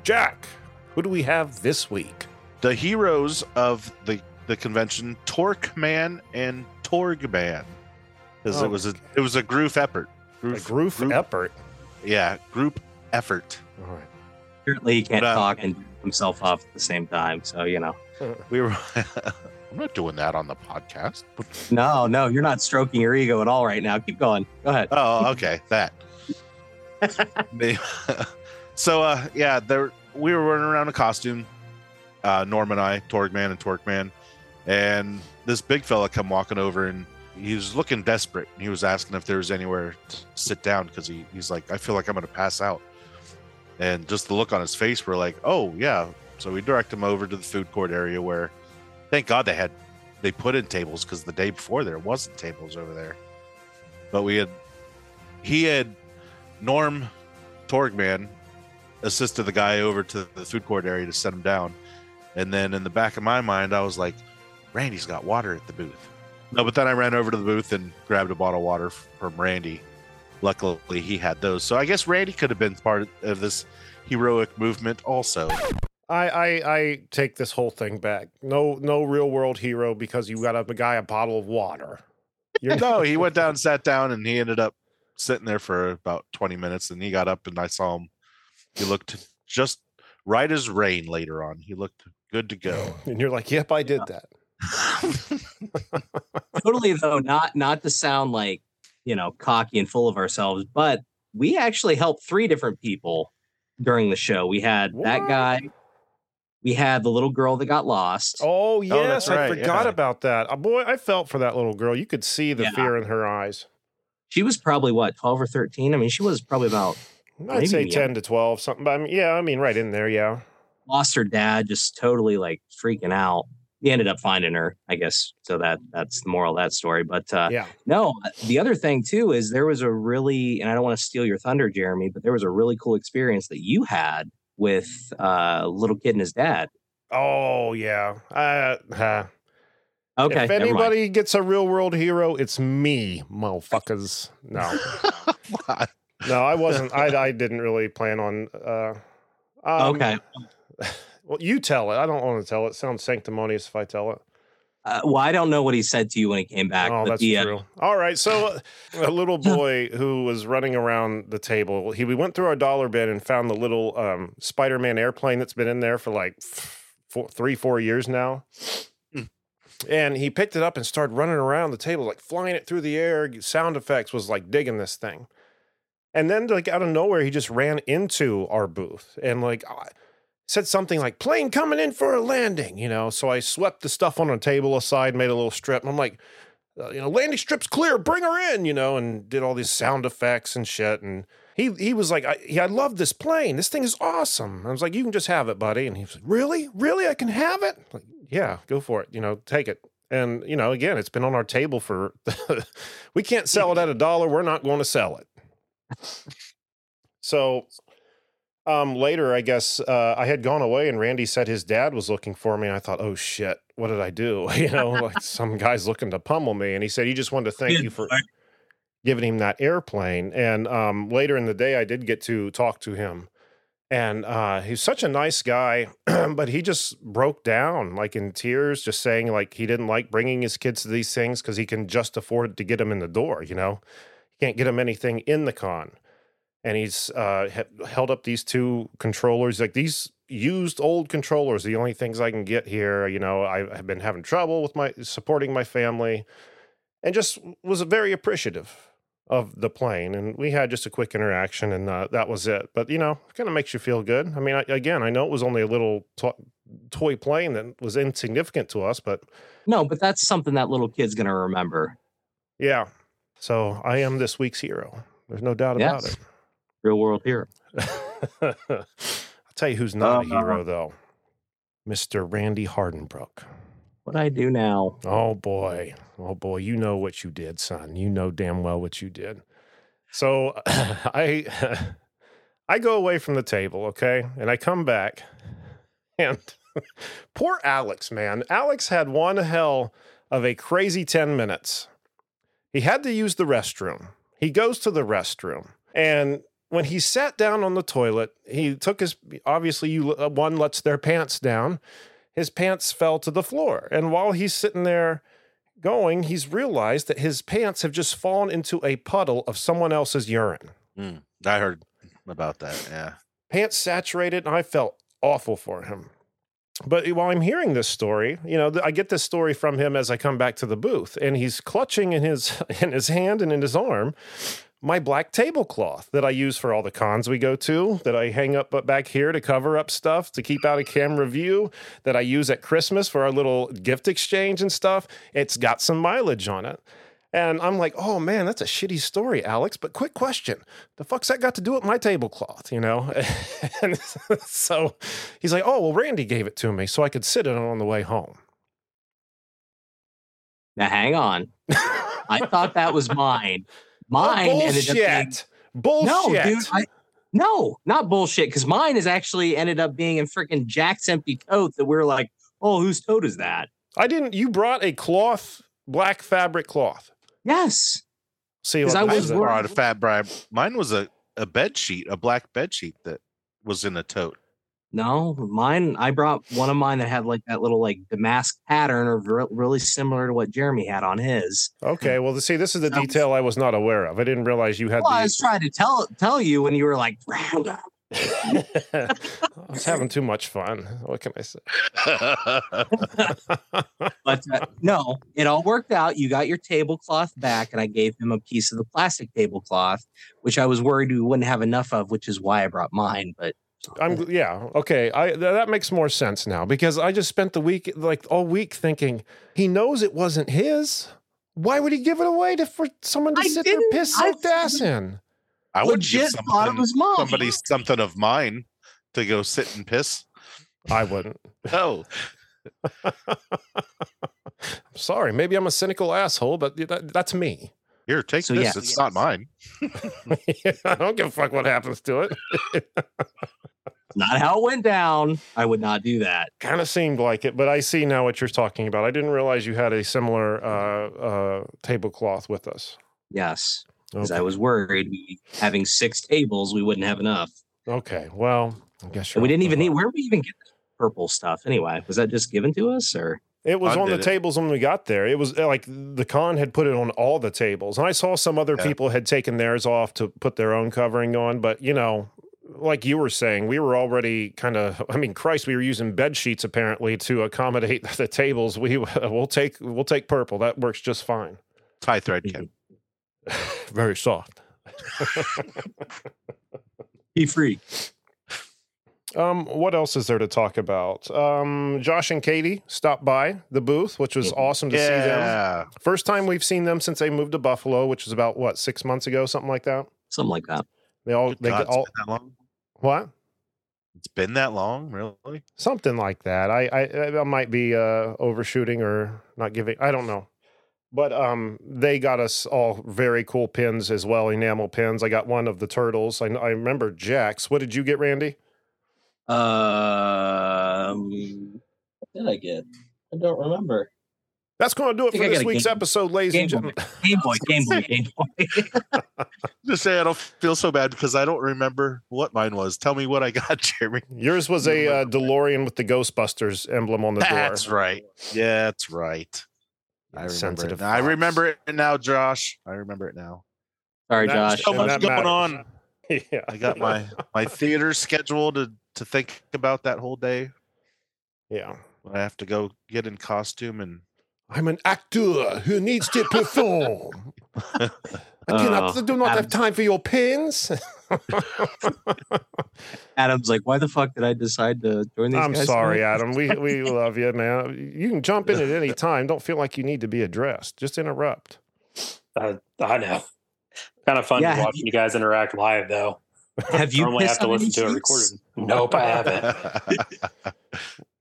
Jack. Who do we have this week? The heroes of the the convention, Torque Man and Torg Man, because Oh. it was a it was a group effort. Group, Like Roof group- Eppert. yeah, group effort. All right. Apparently, he can't But, uh, talk and himself off at the same time. So you know, We were. I'm not doing that on the podcast. no, no, you're not stroking your ego at all right now. Keep going. Go ahead. Oh, okay, that. So, uh, yeah, there we were running around in costume. Uh, Norm and I, Torgman and Torqueman, and this big fella come walking over, and he was looking desperate. And he was asking if there was anywhere to sit down because he, he's like, I feel like I'm to pass out. And just the look on his face, we're like, oh yeah. So we direct him over to the food court area where, thank God they had they put in tables because the day before there wasn't tables over there. But we had he had Norm Torgman assisted the guy over to the food court area to set him down. And then in the back of my mind, I was like, Randy's got water at the booth. No, but then I ran over to the booth and grabbed a bottle of water from Randy. Luckily, he had those. So I guess Randy could have been part of this heroic movement also. I, I I take this whole thing back. No no real world hero because you got a, guy a bottle of water. You're no, he went down, sat down, and he ended up sitting there for about 20 minutes. And he got up, and I saw him. He looked just right as rain later on. He looked good to go. and you're like, yep, I did that. totally though not not to sound like you know cocky and full of ourselves but we actually helped three different people during the show we had that guy we had the little girl that got lost Oh yes, that's I forgot yeah. about that. Uh, boy, I felt for that little girl. You could see the Yeah. fear in her eyes. she was probably what 12 or 13 i mean she was probably about I'd Maybe say young. ten to twelve, something. But I mean, yeah, I mean, right in there, yeah. lost her dad just totally like freaking out he ended up finding her i guess so that that's the moral of that story but uh Yeah. no the other thing too is there was a really and i don't want to steal your thunder jeremy but there was a really cool experience that you had with uh little kid and his dad Oh yeah. Uh, huh. okay if anybody gets a real world hero, it's me, motherfuckers. No, no, I wasn't. I I didn't really plan on. Uh, um, okay Well, you tell it. I don't want to tell it. Sounds sanctimonious if I tell it. uh, well i don't know what he said to you when he came back oh, that's the, uh, true. All right. So, uh, a little boy who was running around the table, he we went through our dollar bin and found the little um, Spider-Man airplane that's been in there for like four, three, four years now. and he picked it up and started running around the table, like flying it through the air. Sound effects was like digging this thing. And then, like out of nowhere, he just ran into our booth and like said something like "plane coming in for a landing," you know. So I swept the stuff on a table aside, made a little strip. And I'm like, uh, you know, landing strip's clear, bring her in, you know, and did all these sound effects and shit. And he he was like, I, he, I love this plane. This thing is awesome. I was like, you can just have it, buddy. And he was like, really, really, I can have it. Like, yeah, go for it. You know, take it. And you know, again, it's been on our table for. we can't sell it at a dollar. We're not going to sell it. So um, later, I guess uh, I had gone away, and Randy said his dad was looking for me. And I thought, oh shit, what did I do? You know, like some guy's looking to pummel me. And he said he just wanted to thank you for giving him that airplane. And um, later in the day, I did get to talk to him. And uh, he's such a nice guy, but he just broke down like in tears, just saying like he didn't like bringing his kids to these things because he can just afford to get them in the door. You know, can't get him anything in the con. And he's uh, he- held up these two controllers, like these used old controllers, the only things I can get here. You know, I have been having trouble with my supporting my family, and just was very appreciative of the plane and we had just a quick interaction and uh, that was it but you know it kind of makes you feel good i mean I, again i know it was only a little to- toy plane that was insignificant to us but No, but that's something that little kid's gonna remember. yeah so i am this week's hero there's no doubt about it. Real world hero. i'll tell you who's not a Uh, hero though mr randy hardenbrook What I do now. Oh boy. Oh boy, you know what you did, son. You know damn well what you did. So I I go away from the table, okay? And I come back and poor Alex, man. Alex had one hell of a crazy 10 minutes. He had to use the restroom. He goes to the restroom and when he sat down on the toilet, he took his obviously you uh, one lets their pants down his pants fell to the floor. And while he's sitting there going, he's realized that his pants have just fallen into a puddle of someone else's urine. Mm, I heard about that. Yeah. Pants saturated, and I felt awful for him. But while I'm hearing this story, you know, I get this story from him as I come back to the booth, and he's clutching in his in his hand and in his arm my black tablecloth that I use for all the cons we go to, that I hang up uh, back here to cover up stuff, to keep out of camera view, that I use at Christmas for our little gift exchange and stuff. It's got some mileage on it. And I'm like, oh man, that's a shitty story, Alex. But quick question the fuck's that got to do with my tablecloth, you know? and so he's like, oh, well, Randy gave it to me so I could sit in it on the way home. Now hang on. I thought that was mine. Oh, mine Oh, ended up being bullshit. Bullshit. No, dude. I, no, not bullshit. Because mine is actually ended up being in freaking Jack's empty tote that we're like, oh, whose tote is that? I didn't. You brought a cloth, black fabric cloth. Yes. See, what I was a fat bribe. Mine was a, a bed sheet, a black bed sheet that was in a tote. No, mine. I brought one of mine that had like that little like damask pattern, or re- really similar to what Jeremy had on his. Okay, well, see, this is the detail I was not aware of. I didn't realize you had Well, I was trying to tell tell you when you were like, I was having too much fun. What can I say? but uh, no, it all worked out. You got your tablecloth back, and I gave him a piece of the plastic tablecloth, which I was worried we wouldn't have enough of, which is why I brought mine. But I'm yeah okay. I th- that makes more sense now because I just spent the week like all week thinking he knows it wasn't his. Why would he give it away to for someone to I sit there piss soaked ass in? I would give thought it was mine. somebody something of mine to go sit and piss. I wouldn't. No, I'm sorry. Maybe I'm a cynical asshole, but that, that's me. here, take So, this. yeah, it's yes. not mine. I don't give a fuck what happens to it. not how it went down. I would not do that. kind of seemed like it, but I see now what you're talking about. I didn't realize you had a similar uh, uh, tablecloth with us. Yes, because I was worried we, having six tables, we wouldn't have enough. Okay, well, I guess you're we didn't even need. Where did we even get purple stuff anyway? Was that just given to us, or It was Con on the it. tables when we got there. It was like the con had put it on all the tables, and I saw some other Yeah. people had taken theirs off to put their own covering on. But you know, like you were saying, we were already kind of. I mean, Christ, we were using bed sheets apparently to accommodate the tables. We we'll take we'll take purple. That works just fine. Tie thread Ken. Very soft. Be free. Um, what else is there to talk about? Um, Josh and Katie stopped by the booth, which was awesome to see them. First time we've seen them since they moved to Buffalo, which was about what six months ago, something like that. Something like that. They all Good they God, get it's all been that long. what It's been that long, really? something like that. I I, I might be uh, overshooting or not giving. I don't know. But um, they got us all very cool pins as well, enamel pins. I got one of the turtles. I, I remember Jack's. What did you get, Randy? Um, what did I get? I don't remember. That's going to do it for this week's Game- episode, ladies and Game Boy, gentlemen. Game Boy, Game Boy, Game Boy. Just say I don't feel so bad because I don't remember what mine was. Tell me what I got, Jeremy. Yours was a uh, DeLorean with the Ghostbusters emblem on the That's door. That's right. Yeah, that's right. I remember Sensitive it. now. I remember it now, Josh. I remember it now. Sorry, That- Josh. So much going matters. on. Yeah. I got my my theater schedule to to think about that whole day. Yeah. I have to go get in costume and I'm an actor who needs to perform. I cannot, Oh, do not have time for your pins. Adam's like, why the fuck did I decide to join these I'm guys? sorry. Adam. We we love you, man. You can jump in at any time. Don't feel like you need to be addressed. Just interrupt. Uh, I know. Kind of fun Yeah, watching you guys interact live, though. Have you Normally have to listen to it sheets? recorded. Nope, I haven't.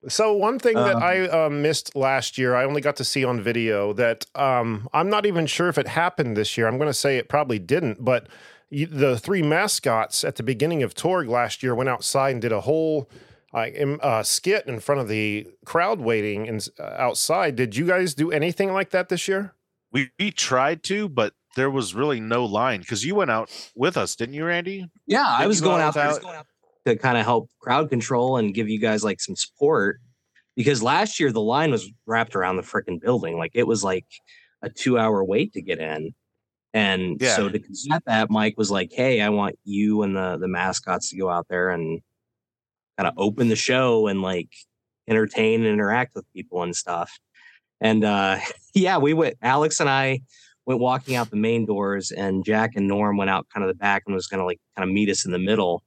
So one thing that Um, I uh, missed last year, I only got to see on video. That um, I'm not even sure if it happened this year. I'm going to say it probably didn't. But you, the three mascots at the beginning of Torg last year went outside and did a whole uh, im- uh, skit in front of the crowd waiting and uh, outside. Did you guys do anything like that this year? we, we tried to, but there was really no line because you went out with us, didn't you, Randy? Yeah, I Did was you go going out out there to kind of help crowd control and give you guys like some support because last year the line was wrapped around the freaking building. Like it was like a two hour wait to get in. And Yeah. so to combat that, Mike was like, Hey, I want you and the the mascots to go out there and kind of open the show and like entertain and interact with people and stuff. And uh yeah, we went Alex and I went walking out the main doors and Jack and Norm went out kind of the back and was gonna like kind of meet us in the middle.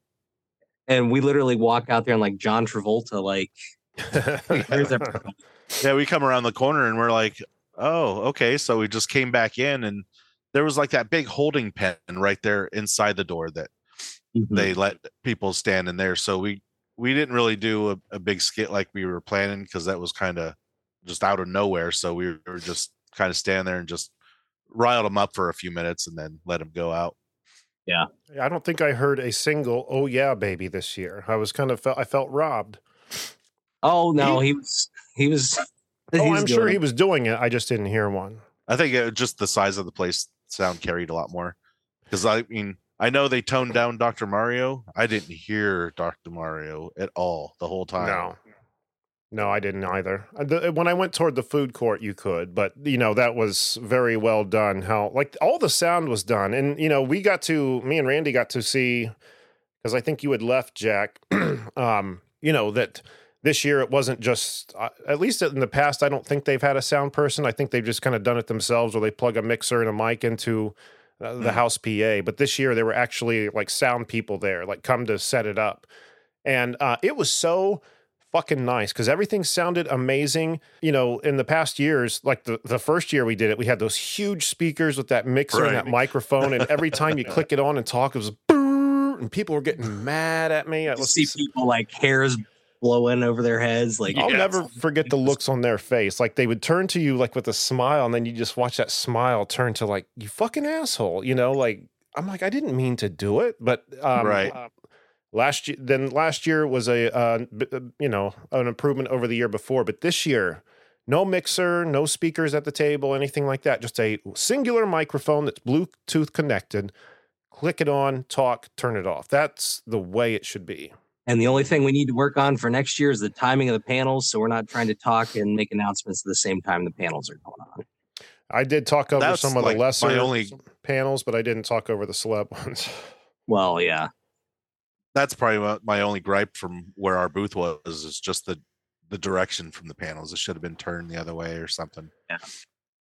And we literally walk out there and like John Travolta, like. Yeah, we come around the corner and we're like, oh, okay. So we just came back in and there was like that big holding pen right there inside the door that Mm-hmm. they let people stand in there. So we we didn't really do a, a big skit like we were planning because that was kind of just out of nowhere. So we were just kind of standing there and just riled them up for a few minutes and then let them go out. I don't think I heard a single "Oh yeah, baby" this year. I was kind of felt I felt robbed. Oh no, he was he was oh, he Oh, was I'm sure doing he was doing it. I just didn't hear one. I think it, just the size of the place sound carried a lot more because I mean I know they toned down Dr. Mario. I didn't hear Dr. Mario at all the whole time. No, no, I didn't either. Uh, the- When I went toward the food court, you could, but you know that was very well done. How like all the sound was done, and you know we got to me and Randy got to see because I think you had left Jack. um, you know that this year it wasn't just uh, at least in the past. I don't think they've had a sound person. I think they've just kind of done it themselves, where they plug a mixer and a mic into uh, the Mm. house PA. But this year there were actually like sound people there, like come to set it up, and uh, it was so fucking nice because everything sounded amazing. You know, in the past years, like the, the first year we did it, we had those huge speakers with that mixer and that microphone, and every time you click it on and talk, it was "Brrr," and people were getting mad at me. I You see people like hairs blowing over their heads, like I'll Yeah. never forget the looks on their face. Like they would turn to you like with a smile, and then you just watch that smile turn to like you fucking asshole. You know, like I'm like I didn't mean to do it, but um, Right. uh, last year, then last year was a uh, b- uh, you know an improvement over the year before, but this year. No mixer, no speakers at the table, anything like that. Just a singular microphone that's Bluetooth connected. Click it on, talk, turn it off. That's the way it should be. And the only thing we need to work on for next year is the timing of the panels. So we're not trying to talk and make announcements at the same time the panels are going on. I did talk over That's some of like the lesser only- panels, but I didn't talk over the celeb ones. Well, yeah. That's probably my- my only gripe from where our booth was is just the the direction from the panels. It should have been turned the other way or something. Yeah.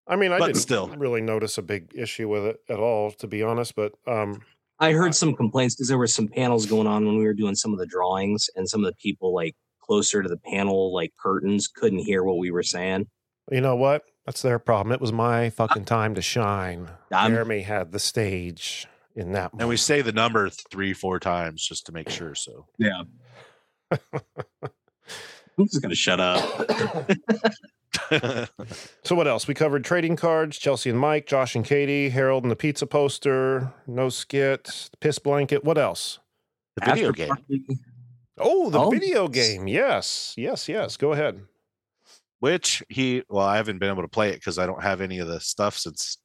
I mean, I But didn't still. really notice a big issue with it at all, to be honest. But um, I heard some complaints because there were some panels going on when we were doing some of the drawings, and some of the people like closer to the panel, like curtains, couldn't hear what we were saying. you know what? That's their problem. It was my fucking time to shine. I'm- Jeremy had the stage in that. And we say the number three, four times just to make sure. So Yeah. I'm just gonna shut up. So what else? We covered trading cards, Chelsea and Mike, Josh and Katie, Harold and the pizza poster, no skit, piss blanket. What else? the video After game. party- Oh, the Oh, video game. Yes, yes, yes. Go ahead. which he well i haven't been able to play it because i don't have any of the stuff since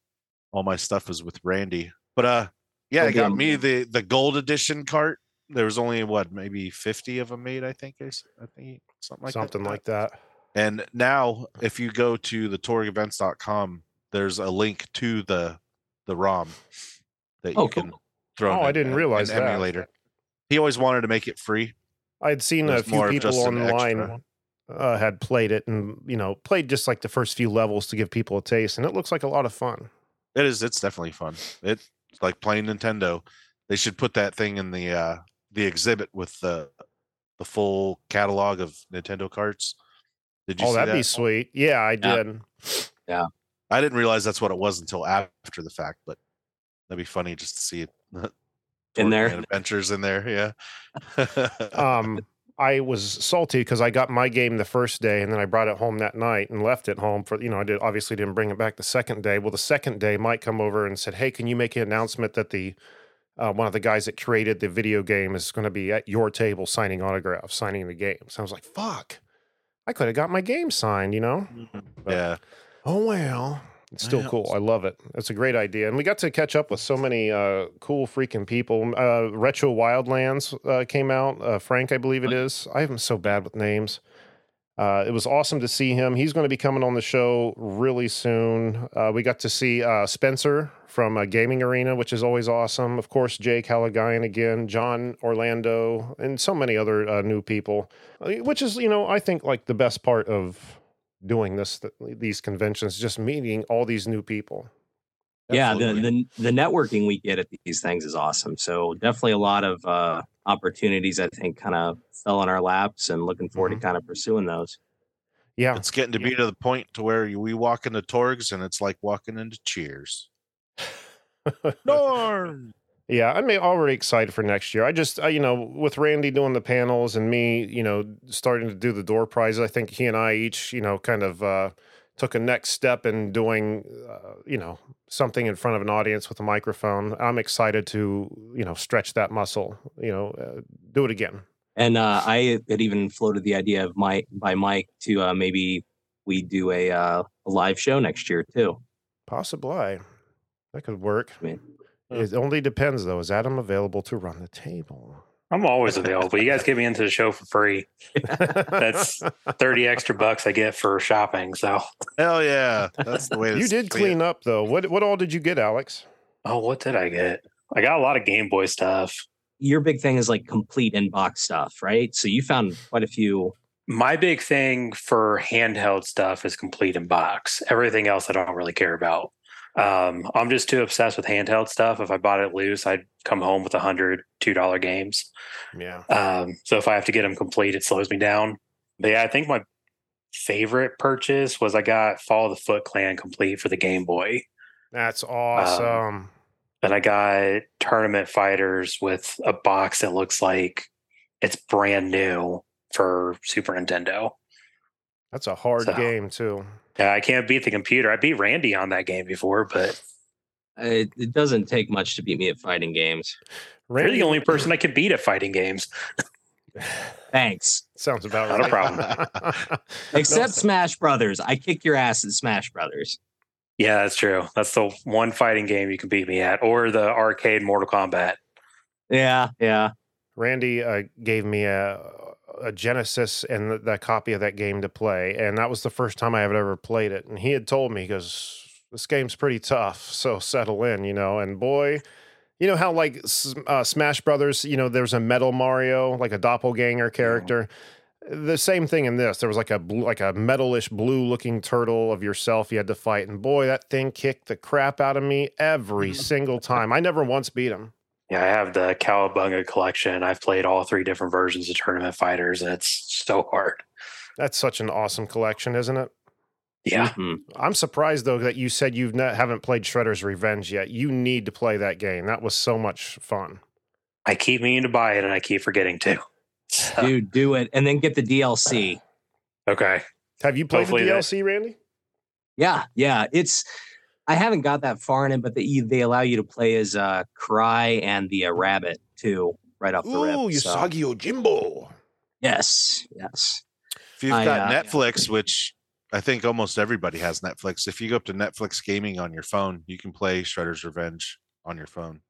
all my stuff is with randy but uh yeah it got me the the gold edition cart there was only what maybe 50 of them made i think i, s- I think something like Something that. like that. and now if you go to the torgevents.com there's a link to the the rom that you Oh, can cool. throw Oh, in I didn't an realize that. emulator he always wanted to make it free I had seen a few people online uh, had played it and you know played just like the first few levels to give people a taste, and it looks like a lot of fun. It is. It's definitely fun. It's like playing Nintendo. They should put that thing in the uh the exhibit with the the full catalog of Nintendo carts. Did you Oh, see that'd that? be sweet. Yeah, I did. Yeah. did. I didn't realize that's what it was until after the fact, but that'd be funny just to see it In there. Adventures in there. Yeah. um I was salty because I got my game the first day and then I brought it home that night and left it home for you know I did obviously didn't bring it back the second day. Well, the second day Mike come over and said, "Hey, can you make an announcement that the uh, one of the guys that created the video game is going to be at your table signing autographs, signing the games." I was like, "Fuck, I could have got my game signed," you know. yeah. Oh well. It's still cool. I love it. It's a great idea. And we got to catch up with so many uh, cool freaking people. Uh, Retro Wildlands uh, came out. Uh, Frank, I believe it is. I am so bad with names. Uh, it was awesome to see him. He's going to be coming on the show really soon. Uh, we got to see uh, Spencer from uh, Gaming Arena, which is always awesome. Of course, Jay Callaghan again, John Orlando, and so many other uh, new people, which is, you know, I think like the best part of doing this these conventions just meeting all these new people yeah the, the the networking we get at these things is awesome so definitely a lot of uh opportunities i think kind of fell in our laps and looking forward Mhm. to kind of pursuing those yeah It's getting to be to the point to where we walk into Torgs and it's like walking into Cheers. Norm. Yeah i'm already excited for next year. I just uh, you know with randy doing the panels and me you know starting to do the door prizes i think he and i each you know kind of uh took a next step in doing uh, you know something in front of an audience with a microphone. I'm excited to you know stretch that muscle you know uh, do it again. And uh i had even floated the idea of my by mike to uh maybe we do a uh a live show next year too. Possibly. That could work. I mean, it only depends though is adam available to run the table I'm always available. You guys get me into the show for free. That's 30 extra bucks I get for shopping. So, Hell yeah. That's the way you did see it. clean up though. What what all did you get, Alex? oh, what did I get? I got a lot of Game Boy stuff. your big thing is like complete in box stuff right so you found quite a few My big thing for handheld stuff is complete in box. Everything else I don't really care about. Um, I'm just too obsessed with handheld stuff. If I bought it loose, I'd come home with a hundred two dollar games. Yeah. Um, so if I have to get them complete, it slows me down. But yeah, I think my favorite purchase was I got Fall of the Foot Clan complete for the Game Boy. That's awesome. Um, and I got Tournament Fighters with a box that looks like it's brand new for Super Nintendo. That's a hard so- game too. Yeah, I can't beat the computer. I beat Randy on that game before, but it, it doesn't take much to beat me at fighting games you're the only person I could beat at fighting games. thanks sounds about Not a problem. except smash brothers i kick your ass at smash brothers Yeah, that's true. That's the one fighting game you can beat me at, or the arcade Mortal Kombat. yeah yeah Randy uh, gave me a a Genesis and the, the copy of that game to play, and that was the first time I had ever played it. And he had told me because this game's pretty tough, so settle in, you know. And boy, You know how like uh, Smash Brothers, you know, there's a Metal Mario, like a doppelganger character. The same thing in this. There was like a blue, like a metalish blue looking turtle of yourself you had to fight, and boy, that thing kicked the crap out of me every single time. I never once beat him. Yeah, I have the Cowabunga collection. I've played all three different versions of Tournament Fighters, and it's so hard. That's such an awesome collection, isn't it? Yeah, Mhm. I'm surprised though that you said you've not, haven't played Shredder's Revenge yet. You need to play that game. That was so much fun. I keep meaning to buy it, and I keep forgetting to. So, Dude, do it, and then get the DLC. okay, Have you played Hopefully the that- DLC, Randy? Yeah, yeah. It's I haven't got that far in it, but they they allow you to play as uh Karai and the uh, rabbit too, right off the rip. Ooh, so- Usagi Yojimbo. Yes, yes. If you've I, got uh, Netflix, which I think almost everybody has Netflix, if you go up to Netflix Gaming on your phone, you can play Shredder's Revenge on your phone.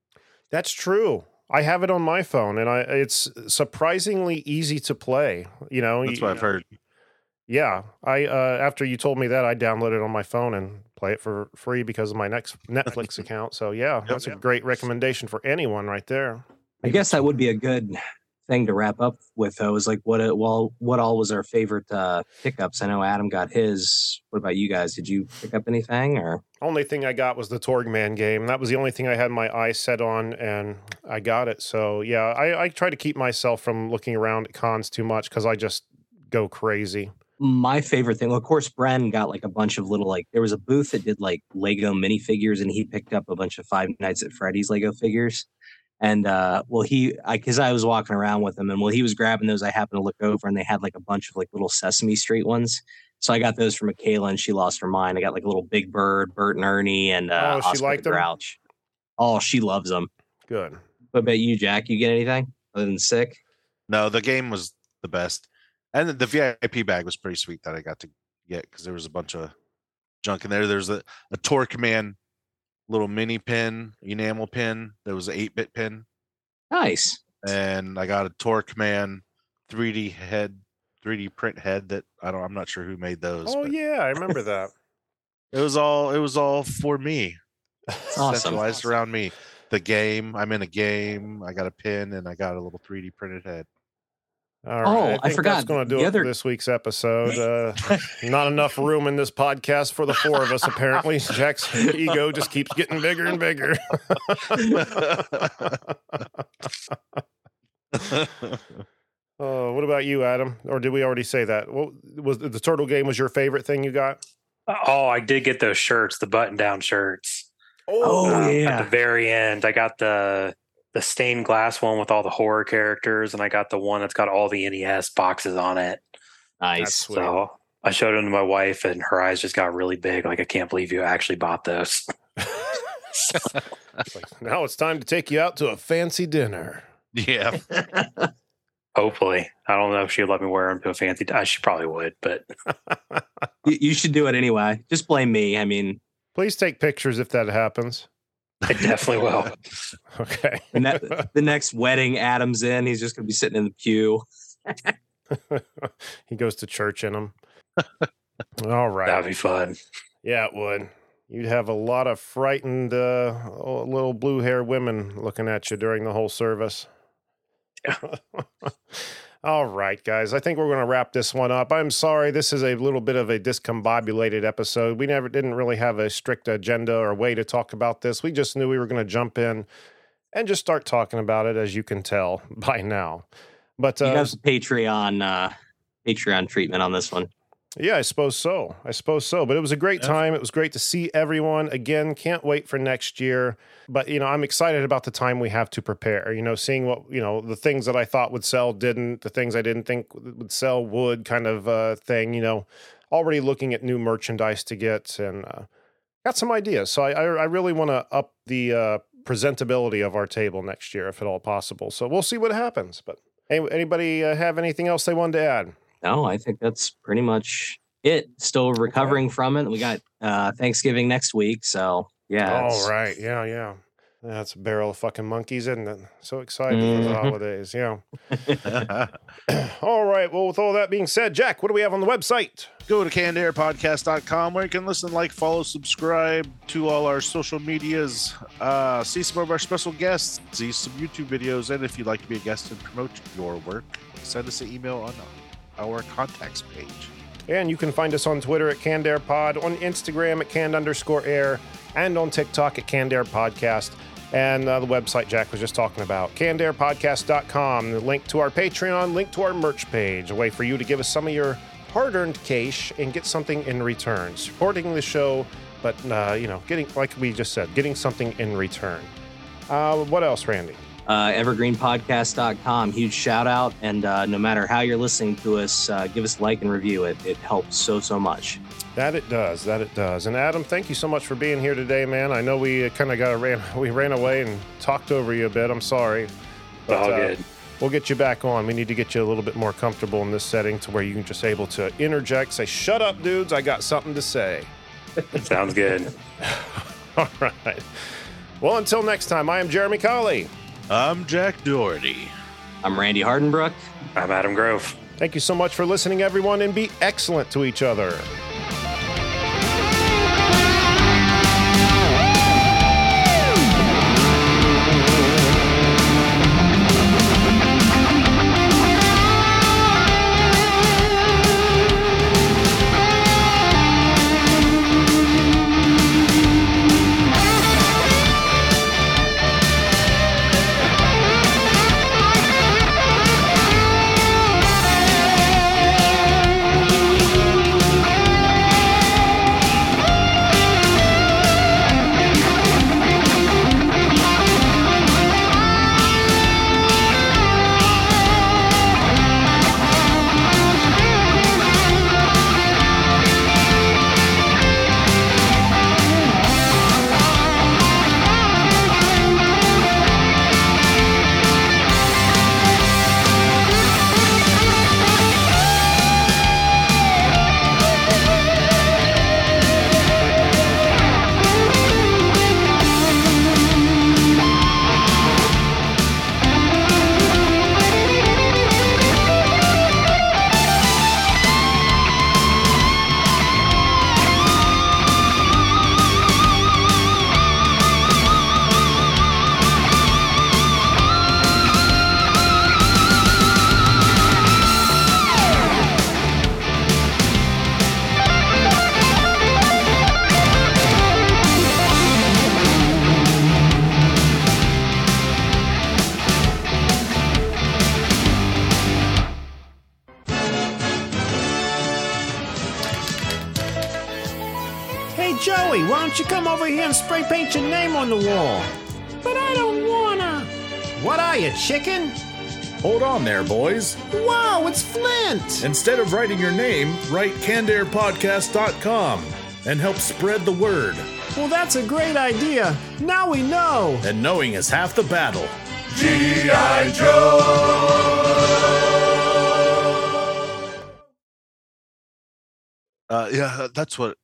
That's true. I have it on my phone, and I it's surprisingly easy to play. You know, That's you- what I've heard. Yeah, I uh, after you told me that, I downloaded it on my phone and play it for free because of my next Netflix account. So yeah, that's a great recommendation for anyone right there. I guess that would be a good thing to wrap up with though is like what it, well what all was our favorite uh pickups i know adam got his what about you guys did you pick up anything or Only thing I got was the Torgman game. That was the only thing I had my eyes set on, and I got it. So yeah, I, I try to keep myself from looking around at cons too much because I just go crazy. My favorite thing well, of course bren got like a bunch of little like there was a booth that did like lego minifigures and he picked up a bunch of five nights at freddy's lego figures. And uh well he i because I, was walking around with him and while he was grabbing those i happened to look over and they had like a bunch of like little sesame street ones. So i got those for michaela and she lost her mind. I got like a little big bird bert and ernie and uh Oh, she Oscar the liked 'em? grouch. Oh she loves them Good. what about you jack? You get anything other than sick? No, the game was the best, and the VIP bag was pretty sweet that I got to get because there was a bunch of junk in there. There's a a Torque Man little mini pin, enamel pin. There was an eight bit pin, nice and I got a Torque Man 3D head, 3D print head that I don't. I'm not sure who made those. Oh but yeah, I remember that. it was all it was all for me, awesome centralized around me. The game. I'm in a game. I got a pin and I got a little 3D printed head. All right. Oh, I think forgot. That's going to do The it other- for this week's episode. Uh, not enough room in this podcast for the four of us. Apparently, Jack's ego just keeps getting bigger and bigger. Oh, what about you, Adam? Or did we already say that? What was the turtle game? Was your favorite thing you got? Oh, I did get those shirts, the button-down shirts. Oh, Um, yeah. At the very end, I got the the stained glass one with all the horror characters, and I got the one that's got all the NES boxes on it. nice So I showed them to my wife, and her eyes just got really big. Like, I can't believe you actually bought those. It's like, now it's time to take you out to a fancy dinner. yeah. Hopefully, I don't know if she'd let me wear them to a fancy. Uh, she probably would, but you, you should do it anyway just blame me i mean Please take pictures if that happens. I definitely will. Okay. the, ne- the next wedding adam's in he's just going to be sitting in the pew he goes to church in them. All right. That'd be fun. Yeah, it would. You'd have a lot of frightened uh, little blue hair women looking at you during the whole service. All right, guys. I think we're going to wrap this one up. I'm sorry. This is a little bit of a discombobulated episode. We never didn't really have a strict agenda or way to talk about this. We just knew we were going to jump in and just start talking about it, as you can tell by now. But you uh, have patreon uh patreon treatment on this one Yeah, I suppose so. I suppose so. But it was a great time. It was great to see everyone again. Can't wait for next year. But you know, I'm excited about the time we have to prepare. You know, seeing what you know, the things that I thought would sell didn't, the things I didn't think would sell would, kind of uh, thing. You know, already looking at new merchandise to get and uh, got some ideas. So I, I, I really want to up the uh, presentability of our table next year, if at all possible. So we'll see what happens. But any, anybody uh, have anything else they wanted to add? No i think that's pretty much it still recovering from it we got uh thanksgiving next week so yeah it's- All right. Yeah, yeah. That's a barrel of fucking monkeys, isn't it? So excited for the Mhm. holidays. Yeah. all right. Well, with all that being said, Jack, what do we have on the website? Go to cannedairpodcast.com where you can listen, like, follow, subscribe to all our social medias, uh, see some of our special guests, see some YouTube videos, and if you'd like to be a guest and promote your work, send us an email on our contacts page. And you can find us on Twitter at CannedAirPod, on Instagram at canned underscore air, and on TikTok at Canned Air Podcast. And uh, the website Jack was just talking about, cannedairpodcast.com. The link to our Patreon, link to our merch page, a way for you to give us some of your hard earned cash and get something in return. Supporting the show, but, uh, you know, getting, like we just said, getting something in return. Uh, what else, Randy? Uh, evergreenpodcast.com. Huge shout out. And uh, no matter how you're listening to us, uh, give us a like and review it. It helps so, so much. That it does. That it does. And Adam, thank you so much for being here today, man. I know we kind of got ran we ran away and talked over you a bit. I'm sorry. But, All uh, good. We'll get you back on. We need to get you a little bit more comfortable in this setting to where you can just able to interject, say, "Shut up, dudes! I got something to say." Sounds good. All right. Well, until next time, I am Jeremy Colley. I'm Jack Doherty. I'm Randy Hardenbrook. I'm Adam Grove. Thank you so much for listening, everyone, and be excellent to each other. And spray paint your name on the wall? But I don't wanna. What are you, chicken? Hold on there, boys. Wow, it's Flint! Instead of writing your name, write cannedairpodcast.com and help spread the word. Well, that's a great idea. Now we know. And knowing is half the battle. G.I. Joe! Uh, yeah, that's what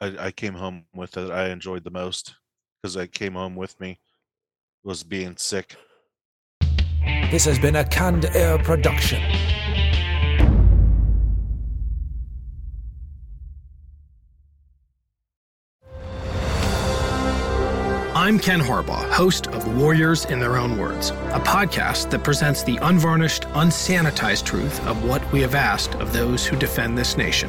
I, I came home with that I enjoyed the most because I came home with me was being sick. This has been a Canned Air production. I'm Ken Harbaugh, host of Warriors in Their Own Words, a podcast that presents the unvarnished, unsanitized truth of what we have asked of those who defend this nation.